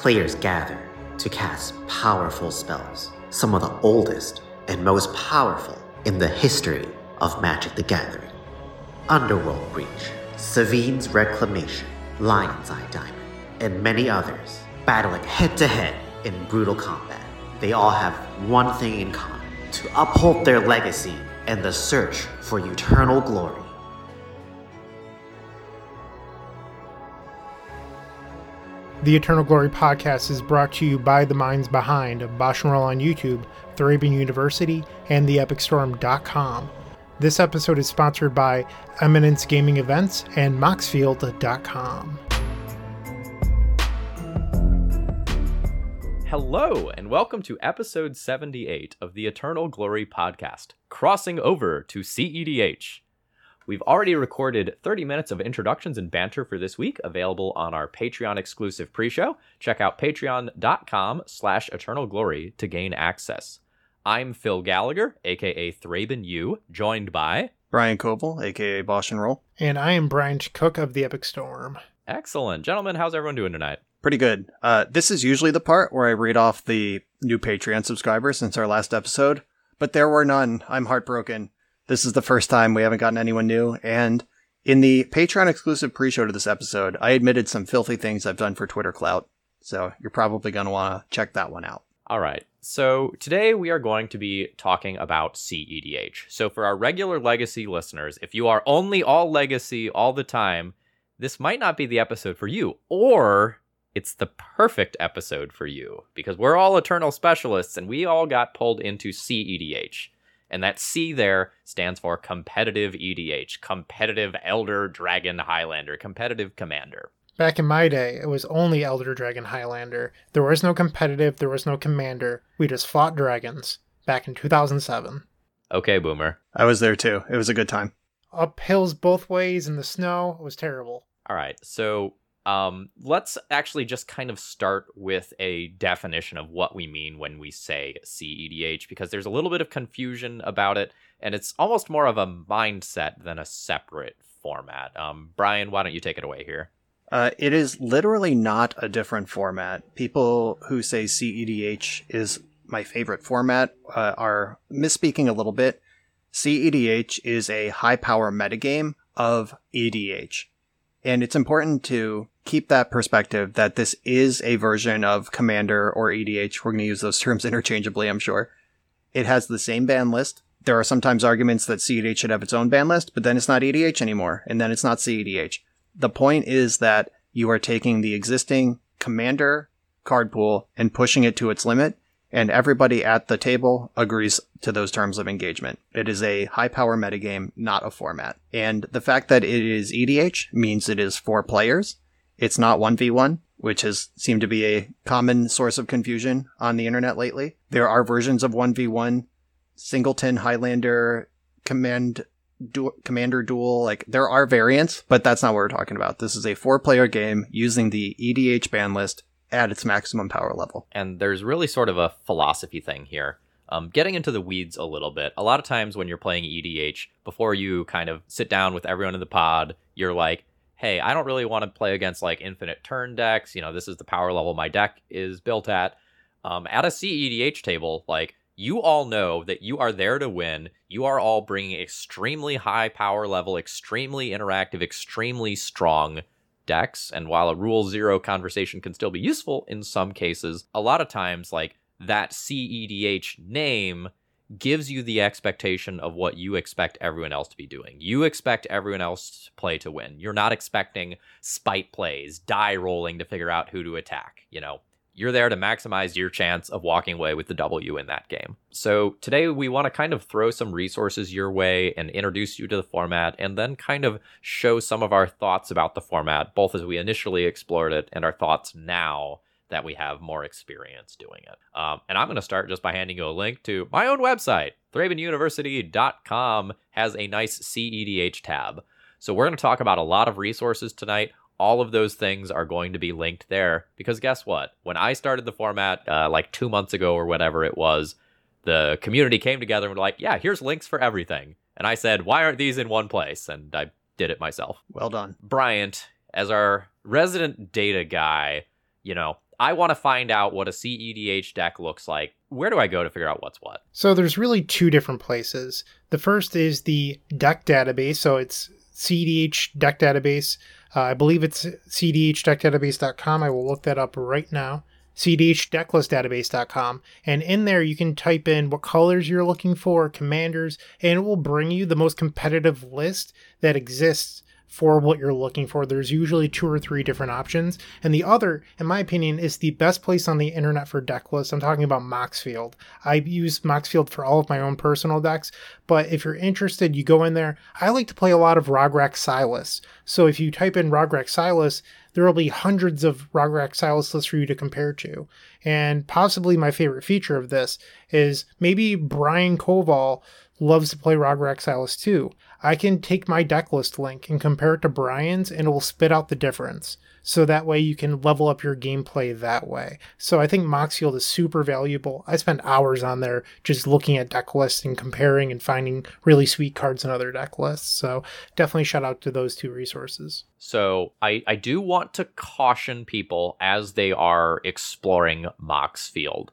players gather to cast powerful spells, some of the oldest and most powerful in the history of Magic the Gathering. Underworld Breach, Sevinne's Reclamation, Lion's Eye Diamond, and many others, battling head to head in brutal combat. They all have one thing in common to uphold their legacy and the search for eternal glory. The Eternal Glory podcast is brought to you by the minds behind Bosch and Roll on YouTube, Thraben University, and theepicstorm.com. This episode is sponsored by Eminence Gaming Events and Moxfield.com. Hello, and welcome to episode 78 of the Eternal Glory podcast, crossing over to CEDH. We've already recorded 30 minutes of introductions and banter for this week, available on our Patreon exclusive pre-show. Check out patreon.com slash eternal glory to gain access. I'm Phil Gallagher, aka Thraben U, joined by Brian Koval, aka Bosch and Roll. And I am Bryant Cook of the Epic Storm. Excellent. Gentlemen, how's everyone doing tonight? Pretty good. Uh, this is usually the part where I read off the new Patreon subscribers since our last episode, but there were none. I'm heartbroken. This is the first time we haven't gotten anyone new, and in the Patreon exclusive pre-show to this episode, I admitted some filthy things I've done for Twitter clout. So you're probably going to want to check that one out. All right. So today we are going to be talking about CEDH. So for our regular legacy listeners, if you are only all legacy all the time, this might not be the episode for you, or it's the perfect episode for you because we're all eternal specialists and we all got pulled into CEDH. And that C there stands for competitive EDH, competitive Elder Dragon Highlander, competitive commander. Back in my day, it was only Elder Dragon Highlander. There was no competitive, there was no commander. We just fought dragons back in 2007. Okay, Boomer. I was there too. It was a good time. Up hills both ways in the snow. It was terrible. All right. So um, let's actually just kind of start with a definition of what we mean when we say CEDH, because there's a little bit of confusion about it, and it's almost more of a mindset than a separate format. Um, Brian, why don't you take it away here? Uh, it is literally not a different format. People who say CEDH is my favorite format uh, are misspeaking a little bit. CEDH is a high power metagame of EDH. And it's important to keep that perspective that this is a version of Commander or EDH. We're going to use those terms interchangeably, I'm sure. It has the same ban list. There are sometimes arguments that CEDH should have its own ban list, but then it's not EDH anymore, and then it's not CEDH. The point is that you are taking the existing Commander card pool and pushing it to its limit, and everybody at the table agrees to those terms of engagement. It is a high power metagame, not a format. And the fact that it is EDH means it is four players. It's not 1v1, which has seemed to be a common source of confusion on the internet lately. There are versions of 1v1, Singleton, Highlander, Command, du- Commander Duel. Like, there are variants, but that's not what we're talking about. This is a four player game using the EDH ban list at its maximum power level. And there's really sort of a philosophy thing here. Um, getting into the weeds a little bit, a lot of times when you're playing EDH, before you kind of sit down with everyone in the pod, you're like, hey, I don't really want to play against like infinite turn decks. You know, this is the power level my deck is built at. Um, at a CEDH table, like, you all know that you are there to win. You are all bringing extremely high power level, extremely interactive, extremely strong decks. And while a rule zero conversation can still be useful in some cases, a lot of times, like that CEDH name gives you the expectation of what you expect everyone else to be doing. You expect everyone else to play to win. You're not expecting spite plays, die rolling to figure out who to attack. You know, you're there to maximize your chance of walking away with the W in that game. So today we want to kind of throw some resources your way and introduce you to the format and then kind of show some of our thoughts about the format, both as we initially explored it and our thoughts now that we have more experience doing it. Um, and I'm going to start just by handing you a link to my own website. ThrabenUniversity.com has a nice CEDH tab. So we're going to talk about a lot of resources tonight. All of those things are going to be linked there because guess what? When I started the format uh, like two months ago or whatever it was, the community came together and were like, yeah, here's links for everything. And I said, why aren't these in one place? And I did it myself. Well done. Bryant, as our resident data guy, you know, I want to find out what a CEDH deck looks like. Where do I go to figure out what's what? So there's really two different places. The first is the deck database. So it's CEDH deck database. Uh, I believe it's cedhdeckdatabase.com. I will look that up right now. cedhdecklistdatabase.com. And in there, you can type in what colors you're looking for, commanders, and it will bring you the most competitive list that exists for what you're looking for. There's usually two or three different options. And the other, in my opinion, is the best place on the internet for deck lists. I'm talking about Moxfield. I use Moxfield for all of my own personal decks, but if you're interested, you go in there. I like to play a lot of Rograkh Silas. So if you type in Rograkh Silas, there will be hundreds of Rograkh Silas lists for you to compare to. And possibly my favorite feature of this is maybe Brian Koval loves to play Rograkh Silas too. I can take my deck list link and compare it to Brian's and it will spit out the difference. So that way you can level up your gameplay that way. So I think Moxfield is super valuable. I spend hours on there just looking at deck lists and comparing and finding really sweet cards in other deck lists. So definitely shout out to those two resources. So I, I do want to caution people as they are exploring Moxfield.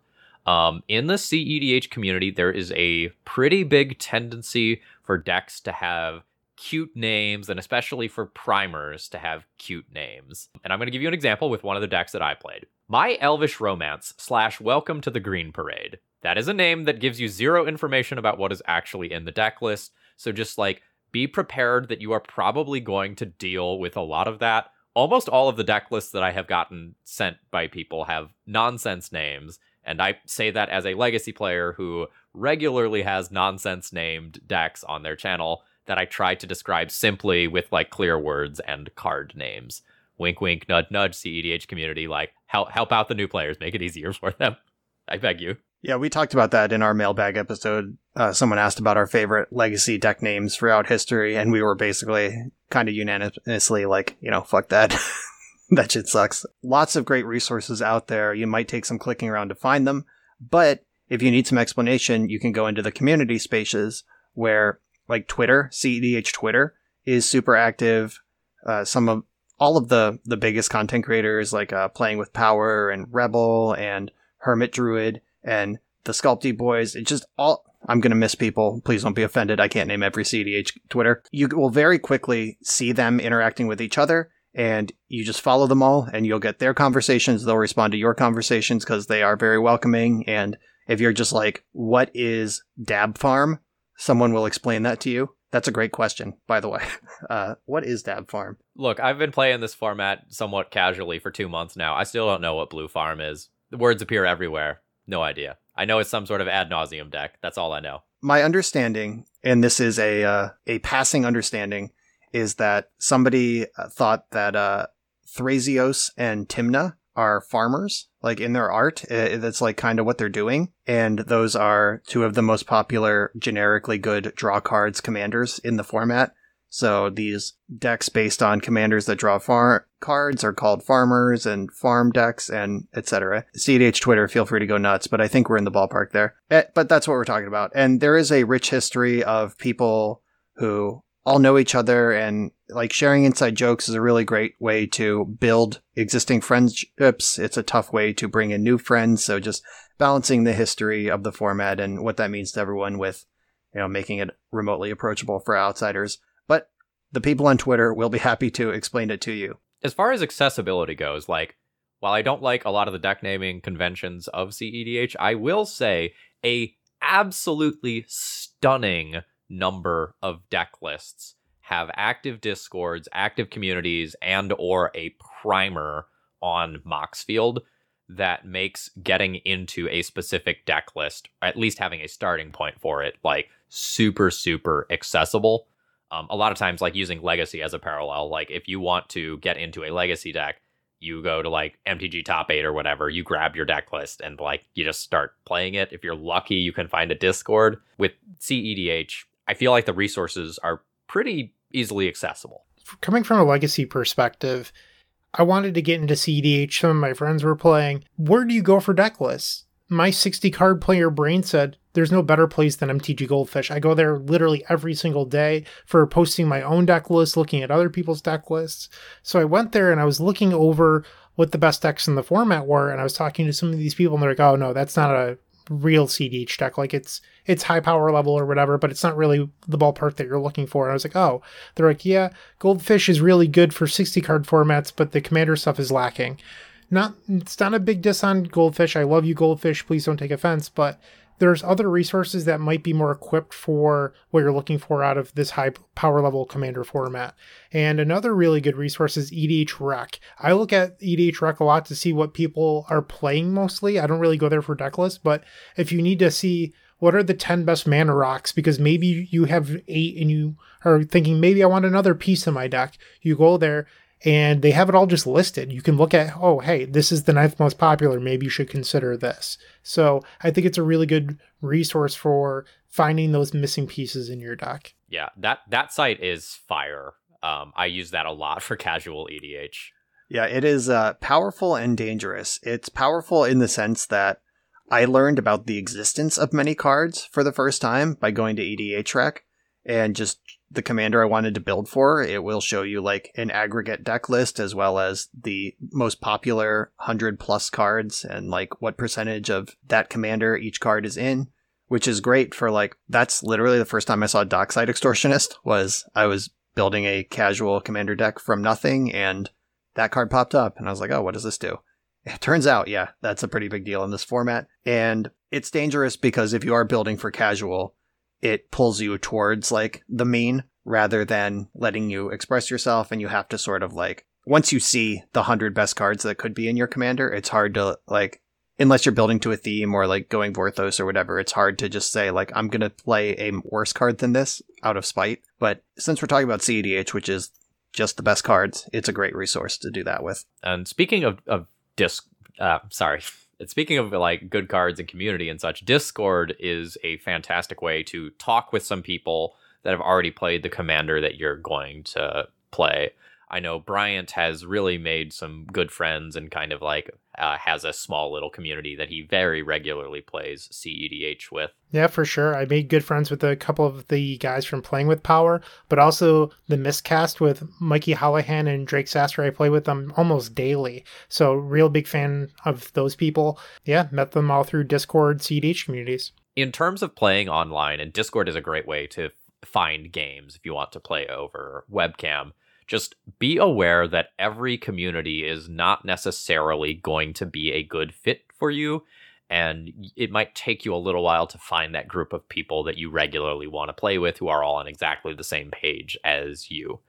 Um, in the CEDH community, there is a pretty big tendency for decks to have cute names and especially for primers to have cute names. And I'm going to give you an example with one of the decks that I played. My Elvish Romance slash Welcome to the Green Parade. That is a name that gives you zero information about what is actually in the deck list. So just like be prepared that you are probably going to deal with a lot of that. Almost all of the deck lists that I have gotten sent by people have nonsense names. And I say that as a legacy player who regularly has nonsense named decks on their channel that I try to describe simply with like clear words and card names. Wink, wink, nudge, nudge, CEDH community. Like, help, help out the new players, make it easier for them. I beg you. Yeah, we talked about that in our mailbag episode. Uh, someone asked about our favorite legacy deck names throughout history, and we were basically kind of unanimously like, you know, fuck that. that shit sucks. Lots of great resources out there. You might take some clicking around to find them, but if you need some explanation, you can go into the community spaces where, like Twitter, CEDH Twitter is super active. Uh, some of all of the the biggest content creators, like uh, playing with Power and Rebel and Hermit Druid and the Sculpty Boys, it just all. I'm going to miss people. Please don't be offended. I can't name every CEDH Twitter. You will very quickly see them interacting with each other and you just follow them all and you'll get their conversations. They'll respond to your conversations because they are very welcoming and if you're just like, what is Dab Farm? Someone will explain that to you. That's a great question, by the way. Uh, what is Dab Farm? Look, I've been playing this format somewhat casually for two months now. I still don't know what Blue Farm is. The words appear everywhere. No idea. I know it's some sort of ad nauseam deck. That's all I know. My understanding, and this is a uh, a passing understanding, is that somebody uh, thought that uh, Thrasios and Tymna are farmers, like in their art. That's like kind of what they're doing. And those are two of the most popular, generically good draw cards commanders in the format. So these decks based on commanders that draw far- cards are called farmers and farm decks and etc. CEDH Twitter, feel free to go nuts, but I think we're in the ballpark there. Eh, but that's what we're talking about. And there is a rich history of people who all know each other and like sharing inside jokes is a really great way to build existing friendships. It's a tough way to bring in new friends. So just balancing the history of the format and what that means to everyone with, you know, making it remotely approachable for outsiders. But the people on Twitter will be happy to explain it to you. As far as accessibility goes, like, while I don't like a lot of the deck naming conventions of CEDH, I will say a absolutely stunning number of deck lists have active discords active communities and or a primer on moxfield that makes getting into a specific deck list at least having a starting point for it like super super accessible. Um, a lot of times like using legacy as a parallel like if you want to get into a legacy deck you go to like mtg top 8 or whatever you grab your deck list and like you just start playing it. If you're lucky you can find a discord with cedh I feel like the resources are pretty easily accessible. Coming from a legacy perspective, I wanted to get into CEDH. Some of my friends were playing. Where do you go for deck lists? My 60 card player brain said there's no better place than MTG Goldfish. I go there literally every single day for posting my own deck list, looking at other people's deck lists. So I went there and I was looking over what the best decks in the format were, and I was talking to some of these people, and they're like, "Oh no, that's not a real CDH deck. Like it's it's high power level or whatever, but it's not really the ballpark that you're looking for." And I was like, "Oh," they're like, "Yeah, Goldfish is really good for 60 card formats, but the commander stuff is lacking." Not it's not a big diss on Goldfish. I love you, Goldfish. Please don't take offense, but there's other resources that might be more equipped for what you're looking for out of this high power level commander format. And another really good resource is EDHREC. I look at EDHREC a lot to see what people are playing mostly. I don't really go there for deck lists, but if you need to see what are the 10 best mana rocks because maybe you have eight and you are thinking maybe I want another piece in my deck, you go there and they have it all just listed. You can look at, oh, hey, this is the ninth most popular. Maybe you should consider this. So I think it's a really good resource for finding those missing pieces in your deck. Yeah, that that site is fire. Um, I use that a lot for casual EDH. Yeah, it is uh, powerful and dangerous. It's powerful in the sense that I learned about the existence of many cards for the first time by going to EDHREC and just the commander I wanted to build for. It will show you like an aggregate deck list as well as the most popular 100 plus cards and like what percentage of that commander each card is in, which is great for like that's literally the first time I saw Dockside Extortionist was I was building a casual commander deck from nothing and that card popped up and I was like, "Oh, what does this do?" It turns out, yeah, that's a pretty big deal in this format. And it's dangerous because if you are building for casual, it pulls you towards like the mean rather than letting you express yourself. And you have to sort of like once you see the 100 best cards that could be in your commander it's hard to like unless you're building to a theme or like going vorthos or whatever it's hard to just say like i'm going to play a worse card than this out of spite. But since we're talking about cedh which is just the best cards it's a great resource to do that with. And speaking of, of disc uh, sorry and speaking of like good cards and community and such, Discord is a fantastic way to talk with some people that have already played the commander that you're going to play. I know Bryant has really made some good friends and kind of like uh, has a small little community that he very regularly plays CEDH with. Yeah, for sure. I made good friends with a couple of the guys from Playing with Power, but also the Miscast with Mikey Holohan and Drake Sasser. I play with them almost daily. So, real big fan of those people. Yeah, met them all through Discord CEDH communities. In terms of playing online, and Discord is a great way to find games if you want to play over webcam just be aware that every community is not necessarily going to be a good fit for you. And it might take you a little while to find that group of people that you regularly want to play with who are all on exactly the same page as you.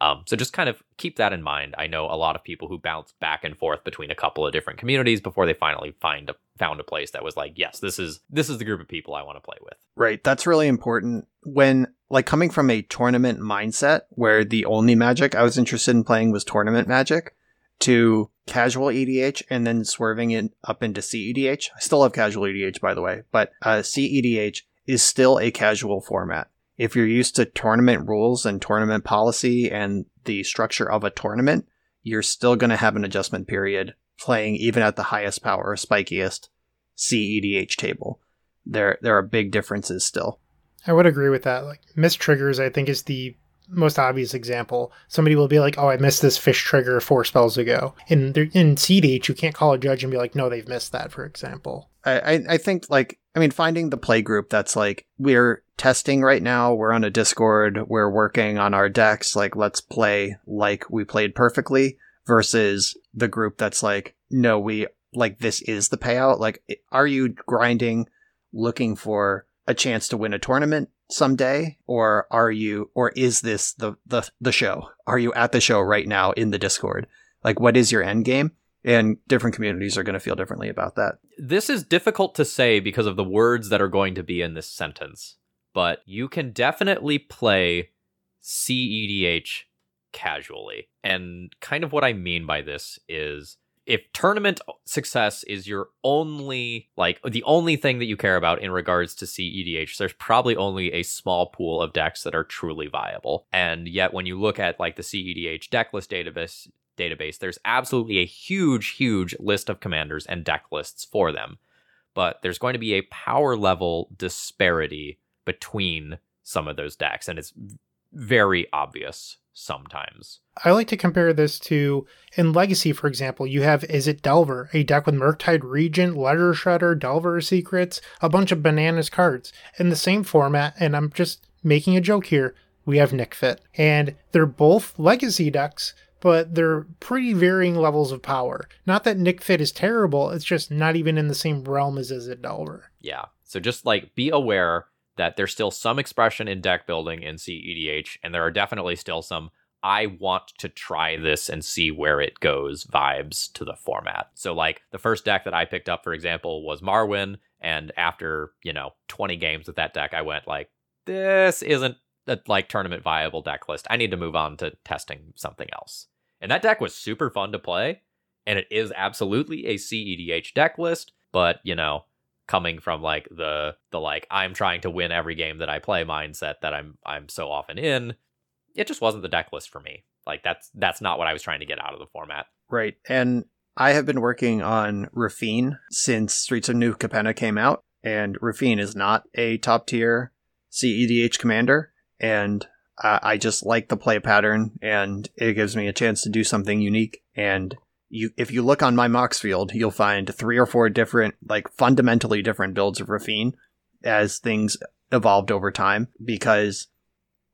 Um, so just kind of keep that in mind. I know a lot of people who bounce back and forth between a couple of different communities before they finally find a, found a place that was like, yes, this is this is the group of people I want to play with. Right, that's really important. When like coming from a tournament mindset where the only magic I was interested in playing was tournament magic to casual EDH and then swerving it up into CEDH. I still have casual EDH by the way, but uh, CEDH is still a casual format if you're used to tournament rules and tournament policy and the structure of a tournament, you're still going to have an adjustment period playing even at the highest power, spikiest CEDH table. There, there are big differences still. I would agree with that. Like missed triggers, I think is the most obvious example. Somebody will be like, "Oh, I missed this fish trigger four spells ago." In in CEDH, you can't call a judge and be like, "No, they've missed that." For example, I I think like I mean finding the play group that's like we're testing right now. We're on a Discord. We're working on our decks. Like, let's play like we played perfectly versus the group that's like, no, we like this is the payout. Like, are you grinding looking for a chance to win a tournament someday or are you or is this the the the show? Are you at the show right now in the discord? Like what is your end game? And different communities are going to feel differently about that. This is difficult to say because of the words that are going to be in this sentence but you can definitely play CEDH casually. And kind of what I mean by this is if tournament success is your only like the only thing that you care about in regards to CEDH, there's probably only a small pool of decks that are truly viable. And yet when you look at like the CEDH decklist database database, there's absolutely a huge, huge list of commanders and deck lists for them. But there's going to be a power level disparity between some of those decks, and it's very obvious sometimes. I like to compare this to in Legacy, for example, you have Izzet Delver, a deck with Murktide Regent, Ledger Shredder, Delver Secrets, a bunch of bananas cards in the same format, and I'm just making a joke here. We have Nic Fit. And they're both legacy decks, but they're pretty varying levels of power. Not that Nic Fit is terrible, it's just not even in the same realm as Izzet Delver. Yeah. So just like be aware that there's still some expression in deck building in CEDH, and there are definitely still some I want to try this and see where it goes vibes to the format. So, like, the first deck that I picked up, for example, was Marwyn. And after, you know, 20 games with that deck, I went, like, this isn't a like tournament viable deck list. I need to move on to testing something else. And that deck was super fun to play. And it is absolutely a CEDH deck list. But, you know, coming from like the the like I'm trying to win every game that I play mindset that I'm I'm so often in, it just wasn't the deck list for me. Like that's that's not what I was trying to get out of the format. Right. And I have been working on Raffine since Streets of New Capenna came out, and Raffine is not a top tier CEDH commander, and uh, I just like the play pattern, and it gives me a chance to do something unique. And you, if you look on my Moxfield, you'll find three or four different, like fundamentally different builds of Raffine as things evolved over time, because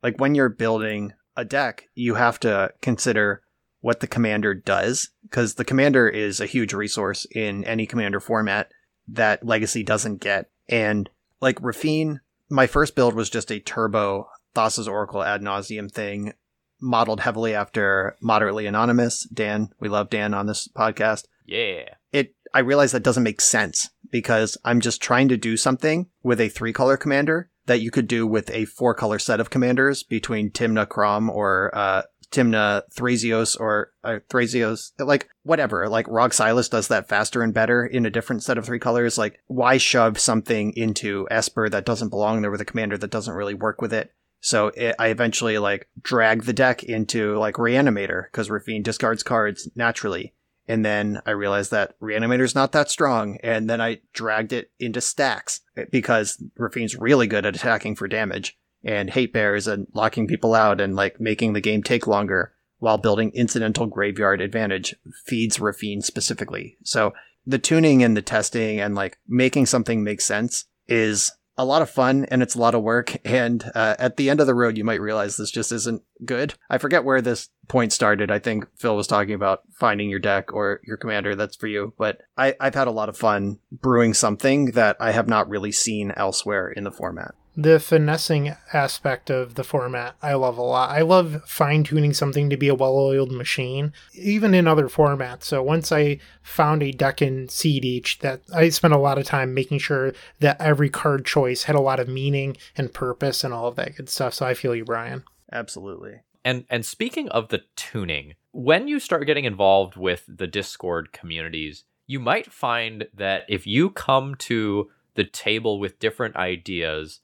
like when you're building a deck, you have to consider what the commander does because the commander is a huge resource in any commander format that legacy doesn't get. And like Raffine, my first build was just a turbo Thassa's Oracle ad nauseam thing, modeled heavily after Moderately Anonymous. Dan, we love Dan on this podcast. Yeah. It I realize that doesn't make sense because I'm just trying to do something with a three color commander that you could do with a four color set of commanders between Tymna Kraum or uh, Tymna Thrasios or uh, Thrasios, like whatever. Like Rog Silas does that faster and better in a different set of three colors. Like, why shove something into Esper that doesn't belong there with a commander that doesn't really work with it? So it, I eventually like drag the deck into like Reanimator because Raffine discards cards naturally. And then I realized that Reanimator's not that strong. And then I dragged it into stax because Raffine's really good at attacking for damage and hate bears and locking people out and like making the game take longer while building incidental graveyard advantage feeds Raffine specifically. So the tuning and the testing and like making something make sense is a lot of fun and it's a lot of work. And uh, at the end of the road, you might realize this just isn't good. I forget where this point started. I think Phil was talking about finding your deck or your commander that's for you. But I, I've had a lot of fun brewing something that I have not really seen elsewhere in the format the finessing aspect of the format I love a lot. I love fine tuning something to be a well oiled machine, even in other formats. So once I found a deck in each, that I spent a lot of time making sure that every card choice had a lot of meaning and purpose and all of that good stuff. So I feel you, Brian. Absolutely. And and speaking of the tuning, when you start getting involved with the Discord communities, you might find that if you come to the table with different ideas,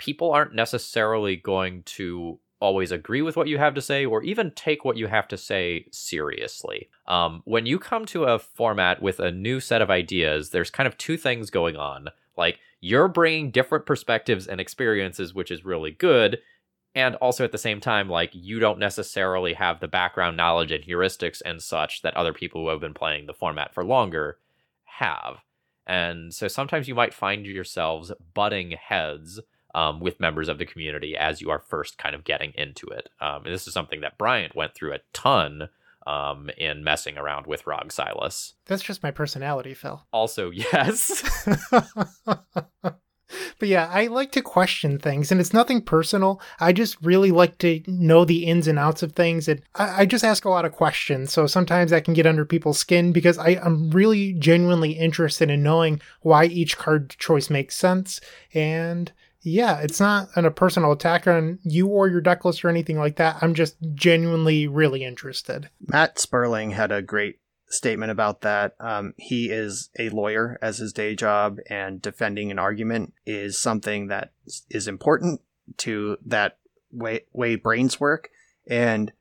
people aren't necessarily going to always agree with what you have to say or even take what you have to say seriously. Um, when you come to a format with a new set of ideas, there's kind of two things going on. Like, you're bringing different perspectives and experiences, which is really good. And also at the same time, like, you don't necessarily have the background knowledge and heuristics and such that other people who have been playing the format for longer have. And so sometimes you might find yourselves butting heads um, with members of the community as you are first kind of getting into it. Um, and this is something that Bryant went through a ton um, in messing around with Rog Silas. That's just my personality, Phil. Also, yes. but yeah, I like to question things, and it's nothing personal. I just really like to know the ins and outs of things, and I, I just ask a lot of questions. So sometimes I can get under people's skin because I, I'm really genuinely interested in knowing why each card choice makes sense, and yeah, it's not an, a personal attack on you or your deck list or anything like that. I'm just genuinely really interested. Matt Sperling had a great statement about that. Um, he is a lawyer as his day job, and defending an argument is something that is important to that way way brains work. And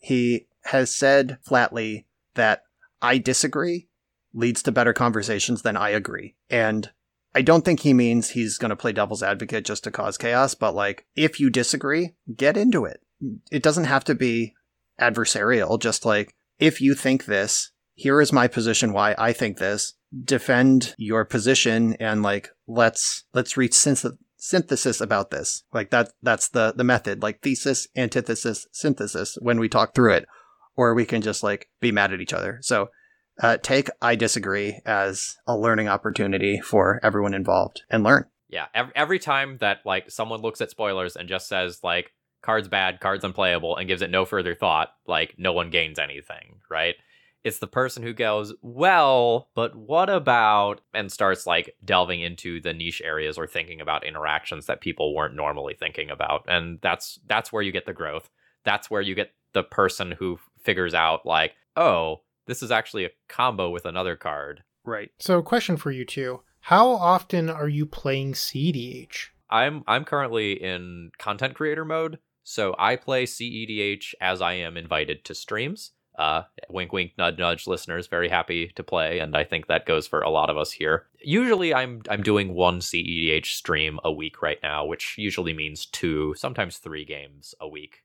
he has said flatly that I disagree leads to better conversations than I agree. And I don't think he means he's going to play devil's advocate just to cause chaos, but like, if you disagree, get into it. It doesn't have to be adversarial, just like, if you think this, here is my position why I think this. Defend your position and like let's let's reach synth- synthesis about this. Like that that's the the method, like thesis, antithesis, synthesis when we talk through it. Or we can just like be mad at each other. So uh, take I disagree as a learning opportunity for everyone involved and learn. Yeah, every, every time that like someone looks at spoilers and just says like cards bad, cards unplayable, and gives it no further thought, like no one gains anything, right? It's the person who goes, well, but what about, and starts like delving into the niche areas or thinking about interactions that people weren't normally thinking about, and that's that's where you get the growth. That's where you get the person who figures out like, oh, this is actually a combo with another card. Right. So, question for you two: How often are you playing CEDH? I'm I'm currently in content creator mode, so I play CEDH as I am invited to streams. Uh, wink, wink, nudge, nudge. Listeners, very happy to play, and I think that goes for a lot of us here. Usually, I'm I'm doing one CEDH stream a week right now, which usually means two, sometimes three games a week.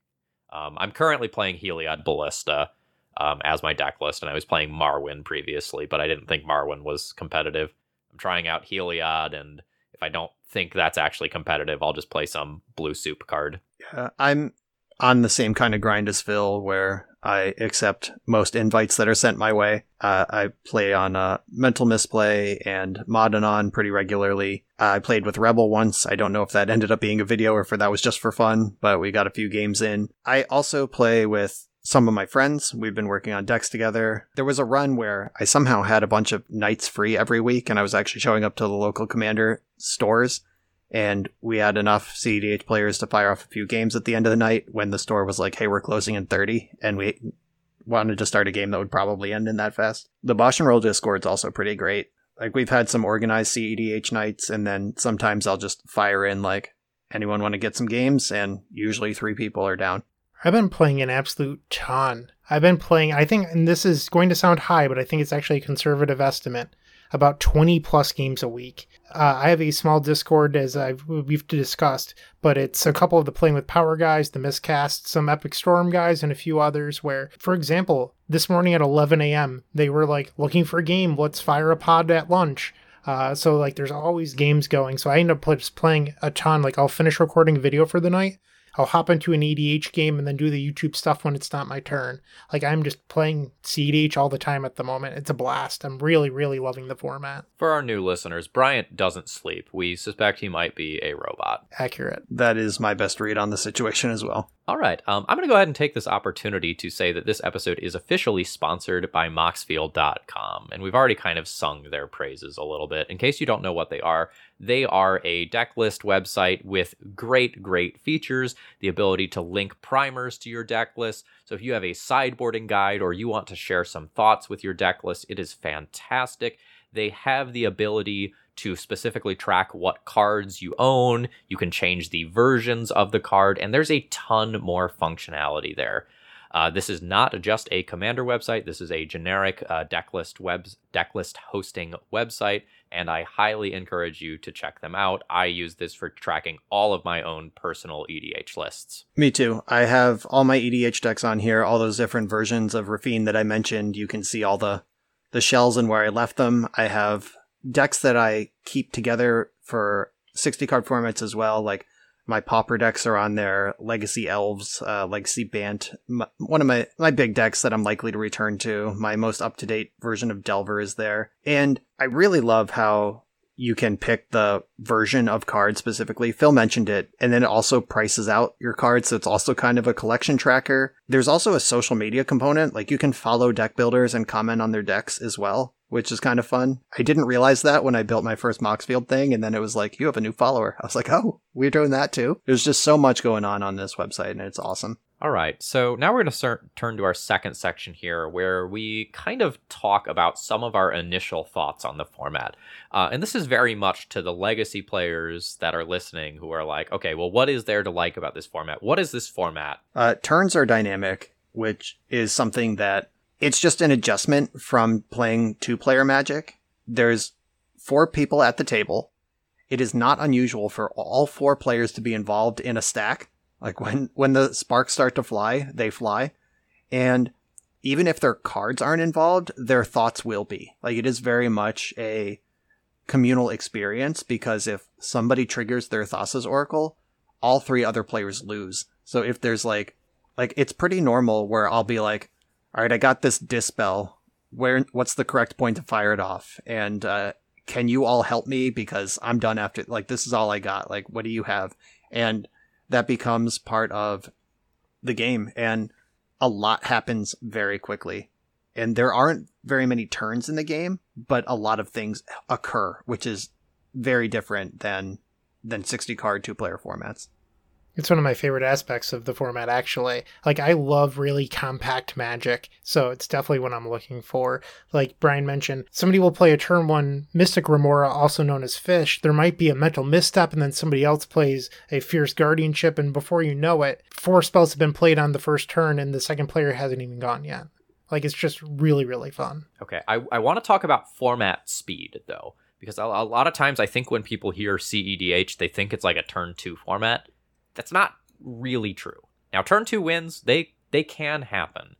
Um, I'm currently playing Heliod Ballista um, as my deck list, and I was playing Marwyn previously, but I didn't think Marwyn was competitive. I'm trying out Heliod, and if I don't think that's actually competitive, I'll just play some blue soup card. Yeah, I'm on the same kind of grind as Phil, where I accept most invites that are sent my way. Uh, I play on uh, Mental Misplay and Modanon pretty regularly. Uh, I played with Rebel once. I don't know if that ended up being a video or if that was just for fun, but we got a few games in. I also play with some of my friends. We've been working on decks together. There was a run where I somehow had a bunch of nights free every week, and I was actually showing up to the local commander stores. And we had enough CEDH players to fire off a few games at the end of the night when the store was like, hey, we're closing in 30. And we wanted to start a game that would probably end in that fast. The Bosch and Roll Discord's also pretty great. Like, we've had some organized CEDH nights, and then sometimes I'll just fire in, like, anyone want to get some games? And usually three people are down. I've been playing an absolute ton. I've been playing, I think, and this is going to sound high, but I think it's actually a conservative estimate, about 20 plus games a week. Uh, I have a small Discord, as I've, we've discussed, but it's a couple of the Playing with Power guys, the Miscast, some Epic Storm guys, and a few others where, for example, this morning at 11 a.m., they were like, looking for a game, let's fire a pod at lunch. Uh, so like there's always games going. So I end up just playing a ton. Like I'll finish recording video for the night. I'll hop into an EDH game and then do the YouTube stuff when it's not my turn. Like I'm just playing CEDH all the time at the moment. It's a blast. I'm really, really loving the format. For our new listeners, Bryant doesn't sleep. We suspect he might be a robot. Accurate. That is my best read on the situation as well. All right. Um, I'm going to go ahead and take this opportunity to say that this episode is officially sponsored by Moxfield.com. And we've already kind of sung their praises a little bit. In case you don't know what they are, they are a deck list website with great, great features the ability to link primers to your deck list. So if you have a sideboarding guide or you want to share some thoughts with your deck list, it is fantastic. They have the ability to specifically track what cards you own. You can change the versions of the card, and there's a ton more functionality there. Uh, this is not just a commander website. This is a generic uh, decklist web decklist hosting website, and I highly encourage you to check them out. I use this for tracking all of my own personal EDH lists. Me too. I have all my EDH decks on here, all those different versions of Raffine that I mentioned. You can see all the the shells and where I left them. I have decks that I keep together for 60 card formats as well, like my pauper decks are on there legacy elves uh, legacy bant my, one of my my big decks that i'm likely to return to. My most up-to-date version of delver is there. And i really love how you can pick the version of card specifically. Phil mentioned it, and then it also prices out your cards, so it's also kind of a collection tracker. There's also a social media component, like you can follow deck builders and comment on their decks as well which is kind of fun. I didn't realize that when I built my first Moxfield thing, and then it was like, you have a new follower. I was like, oh, we're doing that too. There's just so much going on on this website, and it's awesome. All right, so now we're going to start, turn to our second section here, where we kind of talk about some of our initial thoughts on the format. Uh, and this is very much to the legacy players that are listening who are like, okay, well, what is there to like about this format? What is this format? Uh, turns are dynamic, which is something that it's just an adjustment from playing two player magic. There's four people at the table. It is not unusual for all four players to be involved in a stack. Like when, when the sparks start to fly, they fly. And even if their cards aren't involved, their thoughts will be. Like it is very much a communal experience because if somebody triggers their Thassa's Oracle, all three other players lose. So if there's like like it's pretty normal where I'll be like, all right, I got this dispel. Where what's the correct point to fire it off? And uh, can you all help me because I'm done after like this is all I got. Like what do you have? And that becomes part of the game and a lot happens very quickly. And there aren't very many turns in the game, but a lot of things occur, which is very different than than 60 card two player formats. It's one of my favorite aspects of the format, actually. Like, I love really compact magic, so it's definitely what I'm looking for. Like Brian mentioned, somebody will play a turn one Mystic Remora, also known as Fish. There might be a mental misstep, and then somebody else plays a Fierce Guardianship, and before you know it, four spells have been played on the first turn, and the second player hasn't even gone yet. Like, it's just really, really fun. Okay, I, I want to talk about format speed, though, because a, a lot of times I think when people hear CEDH, they think it's like a turn two format that's not really true. Now, turn two wins, they they can happen,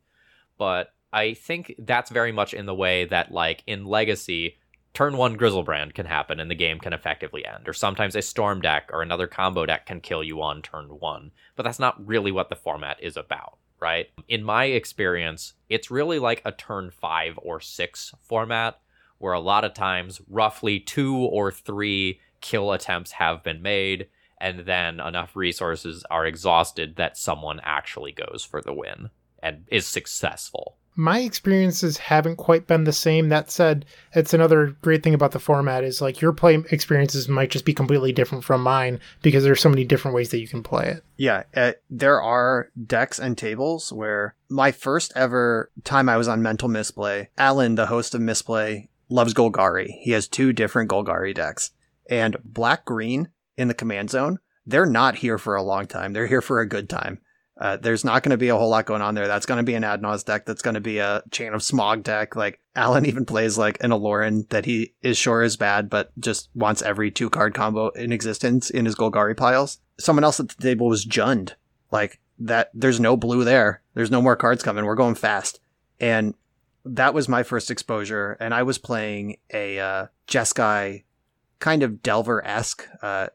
but I think that's very much in the way that, like in Legacy, turn one Griselbrand can happen and the game can effectively end. Or sometimes a Storm deck or another combo deck can kill you on turn one. But that's not really what the format is about, right? In my experience, it's really like a turn five or six format where a lot of times roughly two or three kill attempts have been made and then enough resources are exhausted that someone actually goes for the win and is successful. My experiences haven't quite been the same. That said, it's another great thing about the format is like your play experiences might just be completely different from mine because there's so many different ways that you can play it. Yeah, uh, there are decks and tables where my first ever time I was on Mental Misplay, Alan, the host of Misplay, loves Golgari. He has two different Golgari decks. And black green in the command zone, they're not here for a long time. They're here for a good time. Uh, there's not going to be a whole lot going on there. That's going to be an Adnaz deck. That's going to be a Chain of Smog deck. Like Alan even plays like an Aloran that he is sure is bad, but just wants every two card combo in existence in his Golgari piles. Someone else at the table was Jund. Like that, there's no blue there. There's no more cards coming. We're going fast. And that was my first exposure. And I was playing a uh, Jeskai kind of Delver esque. Uh,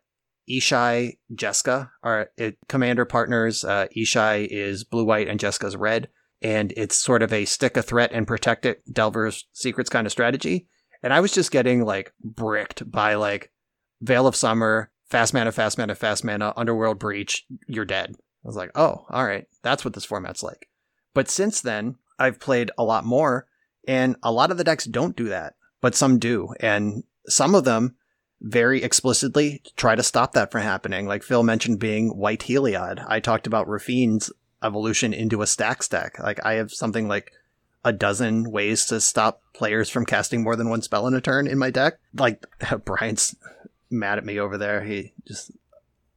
Ishai, Jessica are it, commander partners. Uh, Ishai is blue white and Jeska's red, and it's sort of a stick a threat and protect it Delver's secrets kind of strategy. And I was just getting like bricked by like Veil of Summer, fast mana, fast mana, fast mana, Underworld Breach. You're dead. I was like, oh, all right, that's what this format's like. But since then, I've played a lot more, and a lot of the decks don't do that, but some do, and some of them very explicitly to try to stop that from happening. Like Phil mentioned being white Heliod. I talked about Raffine's evolution into a stack stack. Like I have something like a dozen ways to stop players from casting more than one spell in a turn in my deck. Like Brian's mad at me over there. He just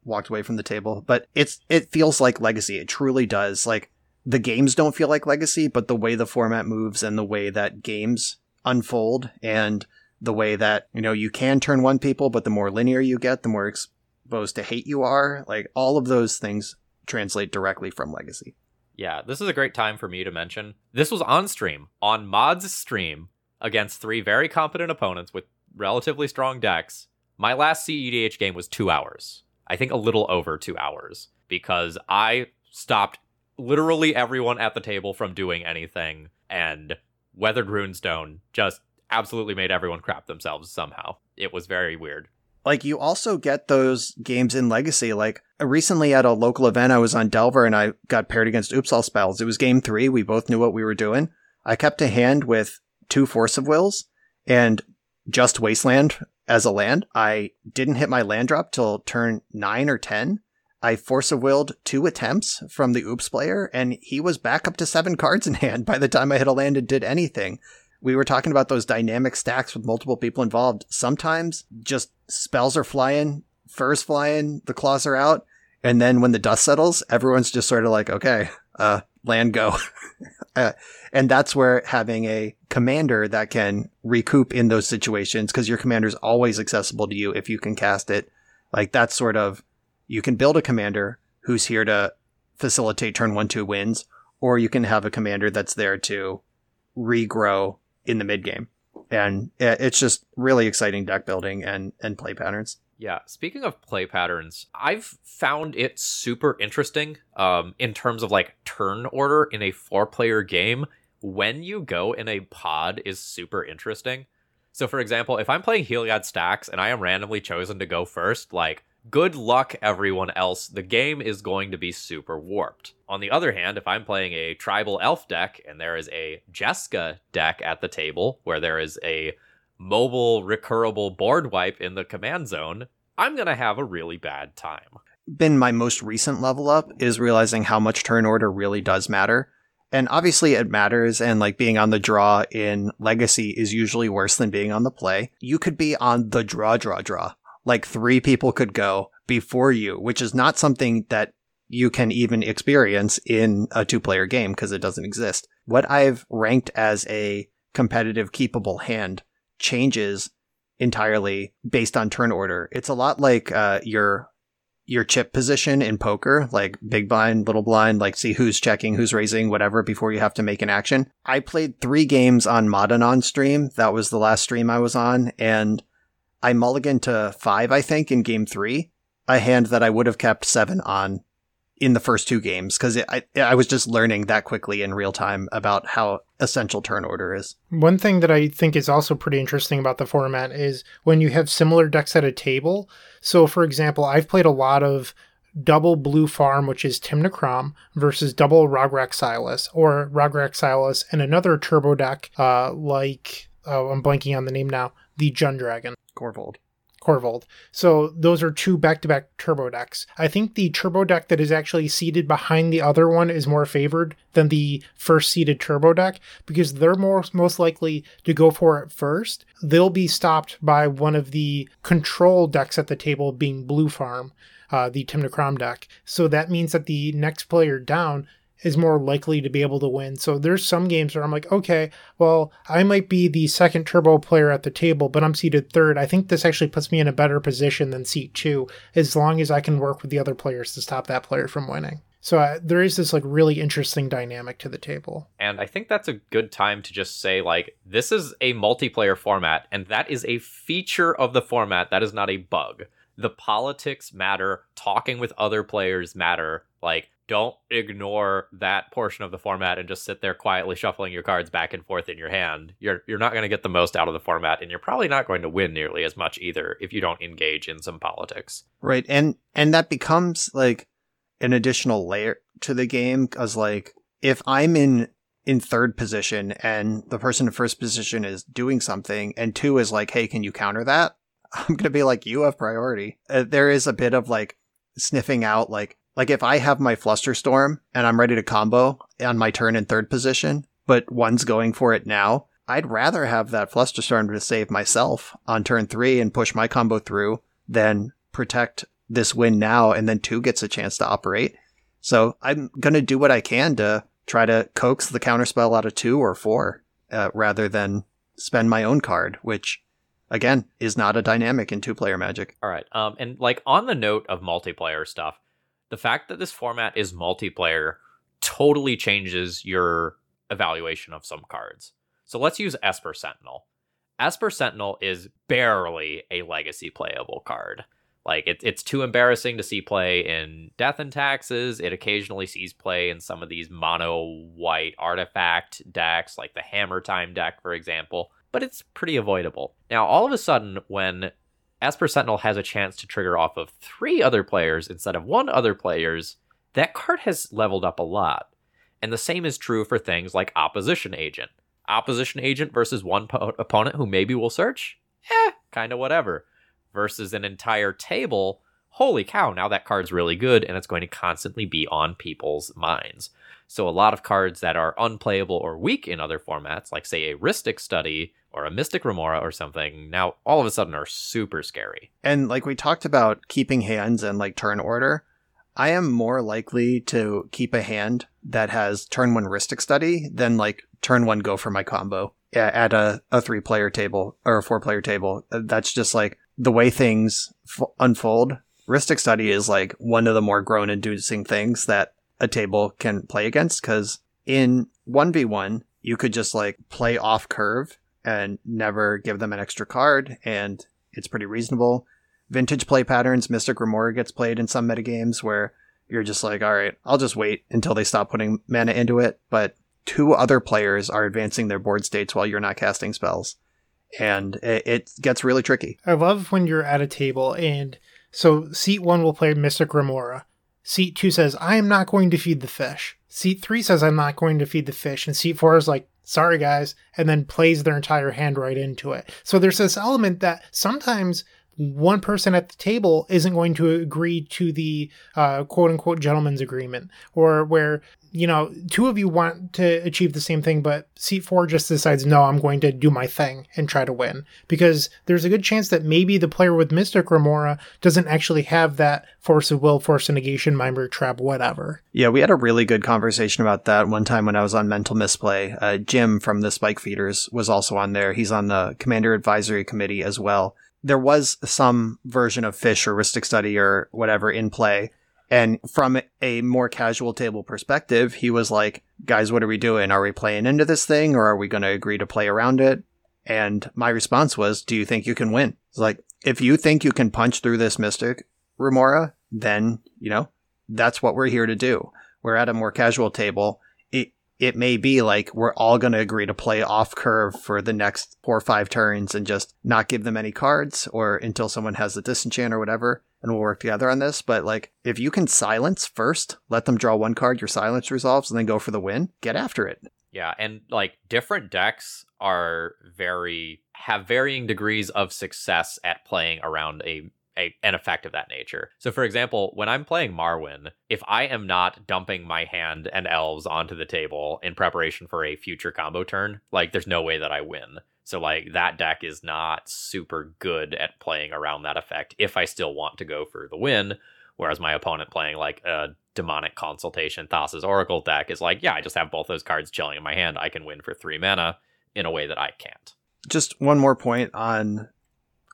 walked away from the table. But it's it feels like legacy. It truly does. Like the games don't feel like legacy, but the way the format moves and the way that games unfold and the way that, you know, you can turn one people, but the more linear you get, the more exposed to hate you are. Like all of those things translate directly from Legacy. Yeah, this is a great time for me to mention. This was on stream, on Mod's stream, against three very competent opponents with relatively strong decks. My last CEDH game was two hours. I think a little over two hours because I stopped literally everyone at the table from doing anything, and Weathered Runestone just absolutely made everyone crap themselves somehow. It was very weird. Like you also get those games in Legacy. Like recently at a local event, I was on Delver and I got paired against Oops All Spells. It was game three. We both knew what we were doing. I kept a hand with two Force of Wills and just Wasteland as a land. I didn't hit my land drop till turn nine or 10. I force of willed two attempts from the Oops player, and he was back up to seven cards in hand by the time I hit a land and did anything we were talking about those dynamic stacks with multiple people involved. Sometimes just spells are flying, furs flying, the claws are out, and then when the dust settles, everyone's just sort of like, okay, uh, land go. uh, and that's where having a commander that can recoup in those situations, because your commander is always accessible to you if you can cast it. Like that's sort of, you can build a commander who's here to facilitate turn one, two wins, or you can have a commander that's there to regrow in the mid game. And it's just really exciting deck building and, and play patterns. Yeah, speaking of play patterns, I've found it super interesting um, in terms of like turn order in a four player game. When you go in a pod is super interesting. So, for example, if I'm playing Heliod stax and I am randomly chosen to go first, like, good luck, everyone else. The game is going to be super warped. On the other hand, if I'm playing a tribal elf deck and there is a Jeska deck at the table where there is a mobile recurable board wipe in the command zone, I'm going to have a really bad time. Been my most recent level up is realizing how much turn order really does matter. And obviously it matters and like being on the draw in legacy is usually worse than being on the play. You could be on the draw draw draw. Like three people could go before you, which is not something that you can even experience in a two player game because it doesn't exist. What I've ranked as a competitive keepable hand changes entirely based on turn order. It's a lot like uh, your your chip position in poker, like big blind, little blind, like see who's checking, who's raising, whatever, before you have to make an action. I played three games on Madanon stream. That was the last stream I was on, and I mulliganed to five, I think, in game three. A hand that I would have kept seven on in the first two games because I I was just learning that quickly in real time about how essential turn order is. One thing that I think is also pretty interesting about the format is when you have similar decks at a table. So, for example, I've played a lot of double blue farm, which is Tymna Kraum, versus double Rograkh Silas, or Rograkh Silas and another turbo deck uh, like, oh, I'm blanking on the name now, the Jund Dragon. Korvold. Korvold. So those are two back-to-back turbo decks. I think the turbo deck that is actually seated behind the other one is more favored than the first seated turbo deck because they're more most likely to go for it first. They'll be stopped by one of the control decks at the table being Blue Farm, uh, the Tymna Kraum deck. So that means that the next player down is more likely to be able to win. So there's some games where I'm like, okay, well, I might be the second turbo player at the table, but I'm seated third. I think this actually puts me in a better position than seat two, as long as I can work with the other players to stop that player from winning. So uh, there is this like really interesting dynamic to the table. And I think that's a good time to just say like this is a multiplayer format and that is a feature of the format that is not a bug. The politics matter, talking with other players matter. Like don't ignore that portion of the format and just sit there quietly shuffling your cards back and forth in your hand. You're you're not going to get the most out of the format and you're probably not going to win nearly as much either if you don't engage in some politics. Right. And and that becomes like an additional layer to the game cuz like if I'm in in third position and the person in first position is doing something and two is like, "Hey, can you counter that?" I'm going to be like, "You have priority." Uh, there is a bit of like sniffing out like like if I have my Flusterstorm and I'm ready to combo on my turn in third position, but one's going for it now, I'd rather have that Flusterstorm to save myself on turn three and push my combo through than protect this win now and then two gets a chance to operate. So I'm going to do what I can to try to coax the counterspell out of two or four uh, rather than spend my own card, which again is not a dynamic in two player magic. All right. Um, and like on the note of multiplayer stuff, the fact that this format is multiplayer totally changes your evaluation of some cards. So let's use Esper Sentinel. Esper Sentinel is barely a legacy playable card. Like it, it's too embarrassing to see play in Death and Taxes. It occasionally sees play in some of these mono white artifact decks, like the Hammer Time deck, for example. But it's pretty avoidable. Now, all of a sudden, when Esper Sentinel has a chance to trigger off of three other players instead of one other player's, that card has leveled up a lot. And the same is true for things like Opposition Agent. Opposition Agent versus one po- opponent who maybe will search? Eh, kind of whatever. Versus an entire table, holy cow, now that card's really good and it's going to constantly be on people's minds. So a lot of cards that are unplayable or weak in other formats, like say a Rhystic Study, or a Mystic Remora or something, now all of a sudden are super scary. And like we talked about keeping hands and like turn order, I am more likely to keep a hand that has turn one Rhystic Study than like turn one go for my combo at a, a three player table or a four player table. Uh, that's just like the way things f- unfold. Rhystic Study is like one of the more groan inducing things that a table can play against because In 1v1, you could just like play off curve and never give them an extra card, and it's pretty reasonable. Vintage play patterns, Mystic Remora gets played in some metagames where you're just like, all right, I'll just wait until they stop putting mana into it. But two other players are advancing their board states while you're not casting spells. And it, it gets really tricky. I love when you're at a table and so seat one will play Mystic Remora. Seat two says, I am not going to feed the fish. Seat three says, I'm not going to feed the fish. And seat four is like, sorry guys, and then plays their entire hand right into it. So there's this element that sometimes one person at the table isn't going to agree to the uh, quote unquote gentleman's agreement, or where you know two of you want to achieve the same thing, but seat four just decides no, I'm going to do my thing and try to win because there's a good chance that maybe the player with Mystic Remora doesn't actually have that force of will, force of negation, Mindbreak Trap, whatever. Yeah, we had a really good conversation about that one time when I was on Mental Misplay. Uh, Jim from the Spike Feeders was also on there. He's on the Commander Advisory Committee as well there was some version of fish or Rhystic Study or whatever in play. And from a more casual table perspective, he was like, guys, what are we doing? Are we playing into this thing or are we going to agree to play around it? And my response was, do you think you can win? It's like, if you think you can punch through this Mystic Remora, then, you know, that's what we're here to do. We're at a more casual table it may be like we're all going to agree to play off curve for the next four or five turns and just not give them any cards or until someone has a disenchant or whatever and we'll work together on this. But like if you can silence first let them draw one card your silence resolves and then go for the win get after it. Yeah and like different decks are very have varying degrees of success at playing around a a, an effect of that nature. So, for example, when I'm playing Marwyn, if I am not dumping my hand and elves onto the table in preparation for a future combo turn, like there's no way that I win. So, like that deck is not super good at playing around that effect if I still want to go for the win. Whereas my opponent playing like a demonic consultation Thassa's Oracle deck is like, yeah, I just have both those cards chilling in my hand. I can win for three mana in a way that I can't. Just one more point on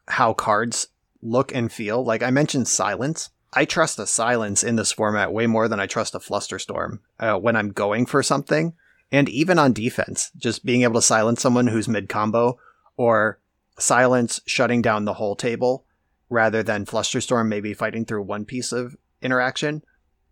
how cards look and feel. Like I mentioned silence. I trust a silence in this format way more than I trust a flusterstorm uh, when I'm going for something. And even on defense, just being able to silence someone who's mid combo or silence shutting down the whole table rather than flusterstorm maybe fighting through one piece of interaction.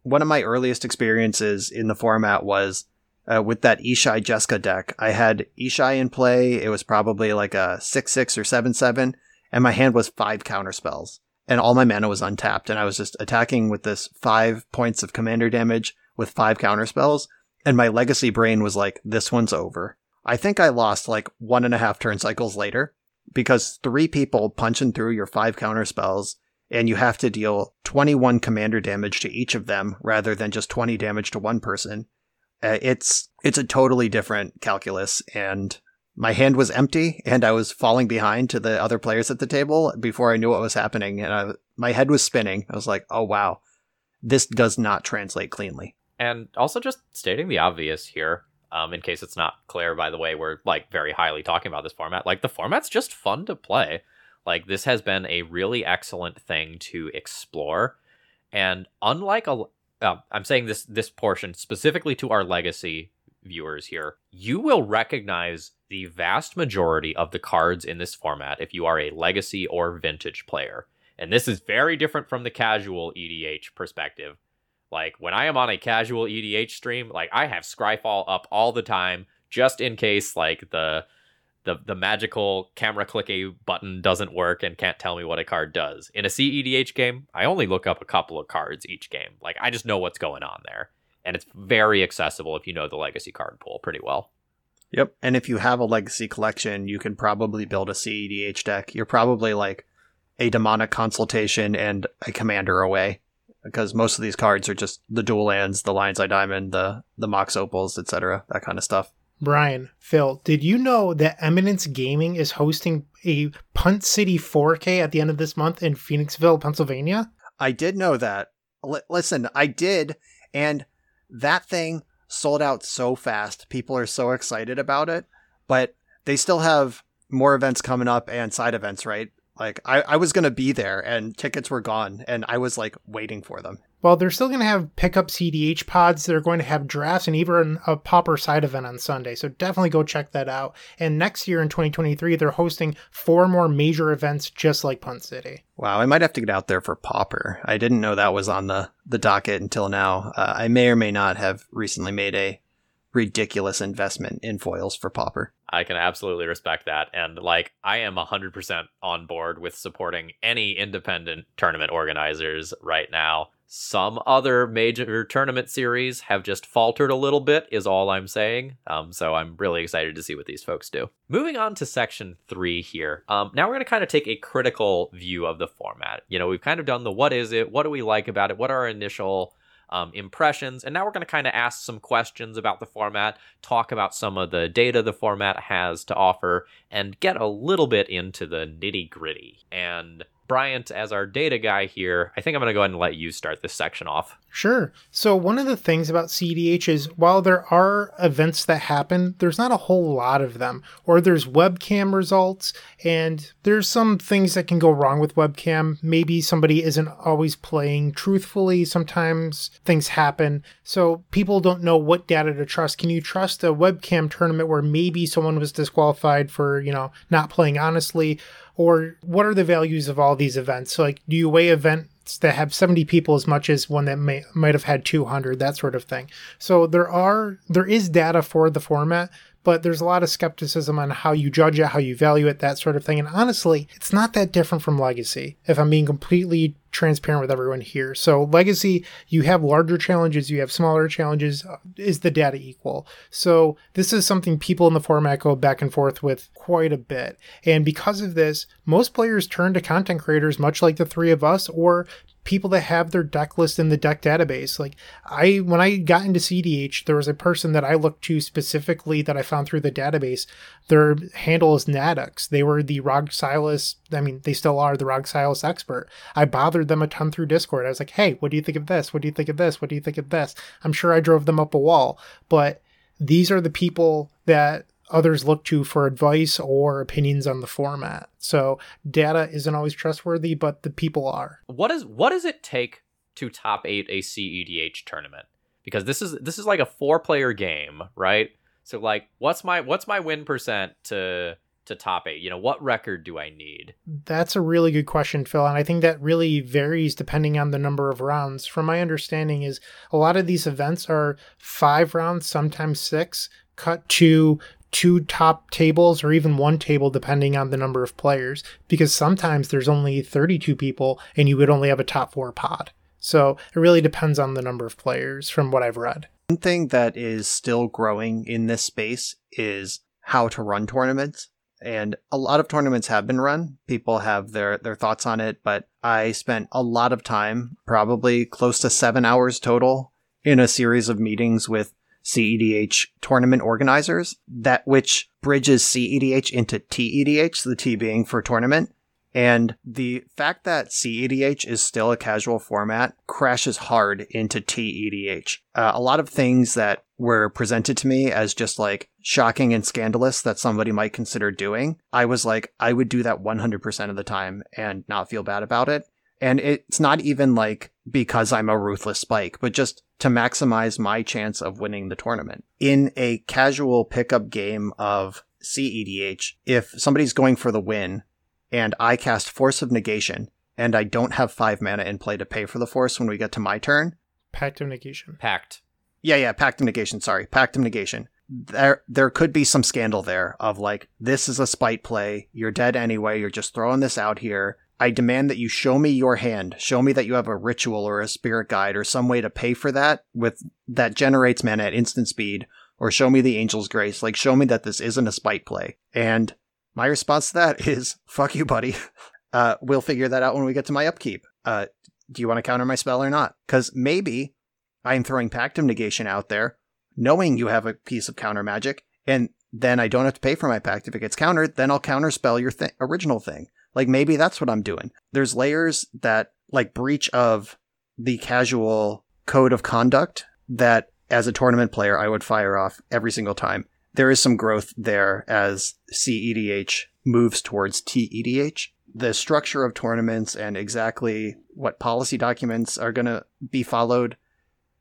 One of my earliest experiences in the format was uh, with that Ishai Jessica deck. I had Ishai in play. It was probably like a 6 6 or 7 7 and my hand was five counter spells, and all my mana was untapped, and I was just attacking with this five points of commander damage with five counter spells, and my legacy brain was like, this one's over. I think I lost like one and a half turn cycles later because three people punching through your five counter spells and you have to deal 21 commander damage to each of them rather than just 20 damage to one person. Uh, it's it's a totally different calculus and my hand was empty and I was falling behind to the other players at the table before I knew what was happening. And I, my head was spinning. I was like, oh, wow, this does not translate cleanly. And also, just stating the obvious here, um, in case it's not clear, by the way, we're like very highly talking about this format. Like, the format's just fun to play. Like, this has been a really excellent thing to explore. And unlike a, uh, I'm saying this this portion specifically to our legacy viewers here, you will recognize the vast majority of the cards in this format if you are a legacy or vintage player. And this is very different from the casual EDH perspective. Like when I am on a casual EDH stream, like I have Scryfall up all the time just in case like the the the magical camera click a button doesn't work and can't tell me what a card does. In a CEDH game, I only look up a couple of cards each game. Like I just know what's going on there. And it's very accessible if you know the legacy card pool pretty well. Yep. And if you have a legacy collection, you can probably build a CEDH deck. You're probably like a demonic consultation and a commander away. Because most of these cards are just the dual lands, the Lion's Eye Diamond, the the Mox Opals, etc. That kind of stuff. Brian, Phil, did you know that Eminence Gaming is hosting a Punt City 4K at the end of this month in Phoenixville, Pennsylvania? I did know that. L- listen, I did, and that thing sold out so fast. People are so excited about it, but they still have more events coming up and side events, right? Like I, I was gonna be there and tickets were gone and I was like waiting for them. Well, they're still going to have pickup CDH pods. They're going to have drafts and even a pauper side event on Sunday. So definitely go check that out. And next year in 2023, they're hosting four more major events just like Punt City. Wow, I might have to get out there for pauper. I didn't know that was on the the docket until now. Uh, I may or may not have recently made a ridiculous investment in foils for pauper. I can absolutely respect that. And like, I am 100% on board with supporting any independent tournament organizers right now. Some other major tournament series have just faltered a little bit, is all I'm saying. Um, so I'm really excited to see what these folks do. Moving on to section three here. Um, now we're going to kind of take a critical view of the format. You know, we've kind of done the what is it, what do we like about it, what are our initial um, impressions. And now we're going to kind of ask some questions about the format, talk about some of the data the format has to offer, and get a little bit into the nitty gritty. And Bryant, as our data guy here, I think I'm going to go ahead and let you start this section off. Sure. So, one of the things about CDH is while there are events that happen, there's not a whole lot of them. Or there's webcam results, and there's some things that can go wrong with webcam. Maybe somebody isn't always playing truthfully. Sometimes things happen. So, people don't know what data to trust. Can you trust a webcam tournament where maybe someone was disqualified for, you know, not playing honestly? Or what are the values of all these events? So like, do you weigh events that have 70 people as much as one that may might have had 200, that sort of thing. So there are there is data for the format, but there's a lot of skepticism on how you judge it, how you value it, that sort of thing. And honestly, it's not that different from Legacy, if I'm being completely transparent with everyone here. So, Legacy, you have larger challenges, you have smaller challenges. Uh, is the data equal? So, this is something people in the format go back and forth with quite a bit. And because of this, most players turn to content creators, much like the three of us, or people that have their deck list in the deck database. Like I, when I got into CDH, there was a person that I looked to specifically that I found through the database. Their handle is Nadux. They were the Rog Silas. I mean, they still are the Rog Silas expert. I bothered them a ton through Discord. I was like, hey, what do you think of this? What do you think of this? What do you think of this? I'm sure I drove them up a wall, but these are the people that others look to for advice or opinions on the format. So data isn't always trustworthy, but the people are. What is what does it take to top eight a CEDH tournament? Because this is this is like a four player game, right? So like what's my what's my win percent to to top eight? You know, what record do I need? That's a really good question, Phil. And I think that really varies depending on the number of rounds. From my understanding, is a lot of these events are five rounds, sometimes six, cut to two top tables or even one table depending on the number of players because sometimes there's only 32 people and you would only have a top four pod. So it really depends on the number of players from what I've read. One thing that is still growing in this space is how to run tournaments. And a lot of tournaments have been run. People have their, their thoughts on it, but I spent a lot of time, probably close to seven hours total, in a series of meetings with CEDH tournament organizers, that which bridges CEDH into TEDH, the T being for tournament. And the fact that CEDH is still a casual format crashes hard into TEDH. Uh, a lot of things that were presented to me as just like shocking and scandalous that somebody might consider doing, I was like, I would do that 100% of the time and not feel bad about it. And it's not even like because I'm a ruthless spike, but just to maximize my chance of winning the tournament. In a casual pickup game of CEDH, if somebody's going for the win and I cast Force of Negation and I don't have five mana in play to pay for the force when we get to my turn. Pact of Negation. Pact. Yeah, yeah, Pact of Negation, sorry. Pact of Negation. There there could be some scandal there of like, this is a spite play, you're dead anyway, you're just throwing this out here I demand that you show me your hand. Show me that you have a ritual or a spirit guide or some way to pay for that with that generates mana at instant speed, or show me the angel's grace. Like show me that this isn't a spite play. And my response to that is, fuck you, buddy. Uh, we'll figure that out when we get to my upkeep. Uh, do you want to counter my spell or not? Because maybe I'm throwing Pact of Negation out there, knowing you have a piece of counter magic, and then I don't have to pay for my pact if it gets countered. Then I'll counterspell your th- original thing. Like maybe that's what I'm doing. There's layers that like breach of the casual code of conduct that as a tournament player I would fire off every single time. There is some growth there as CEDH moves towards TEDH. the structure of tournaments and exactly what policy documents are going to be followed.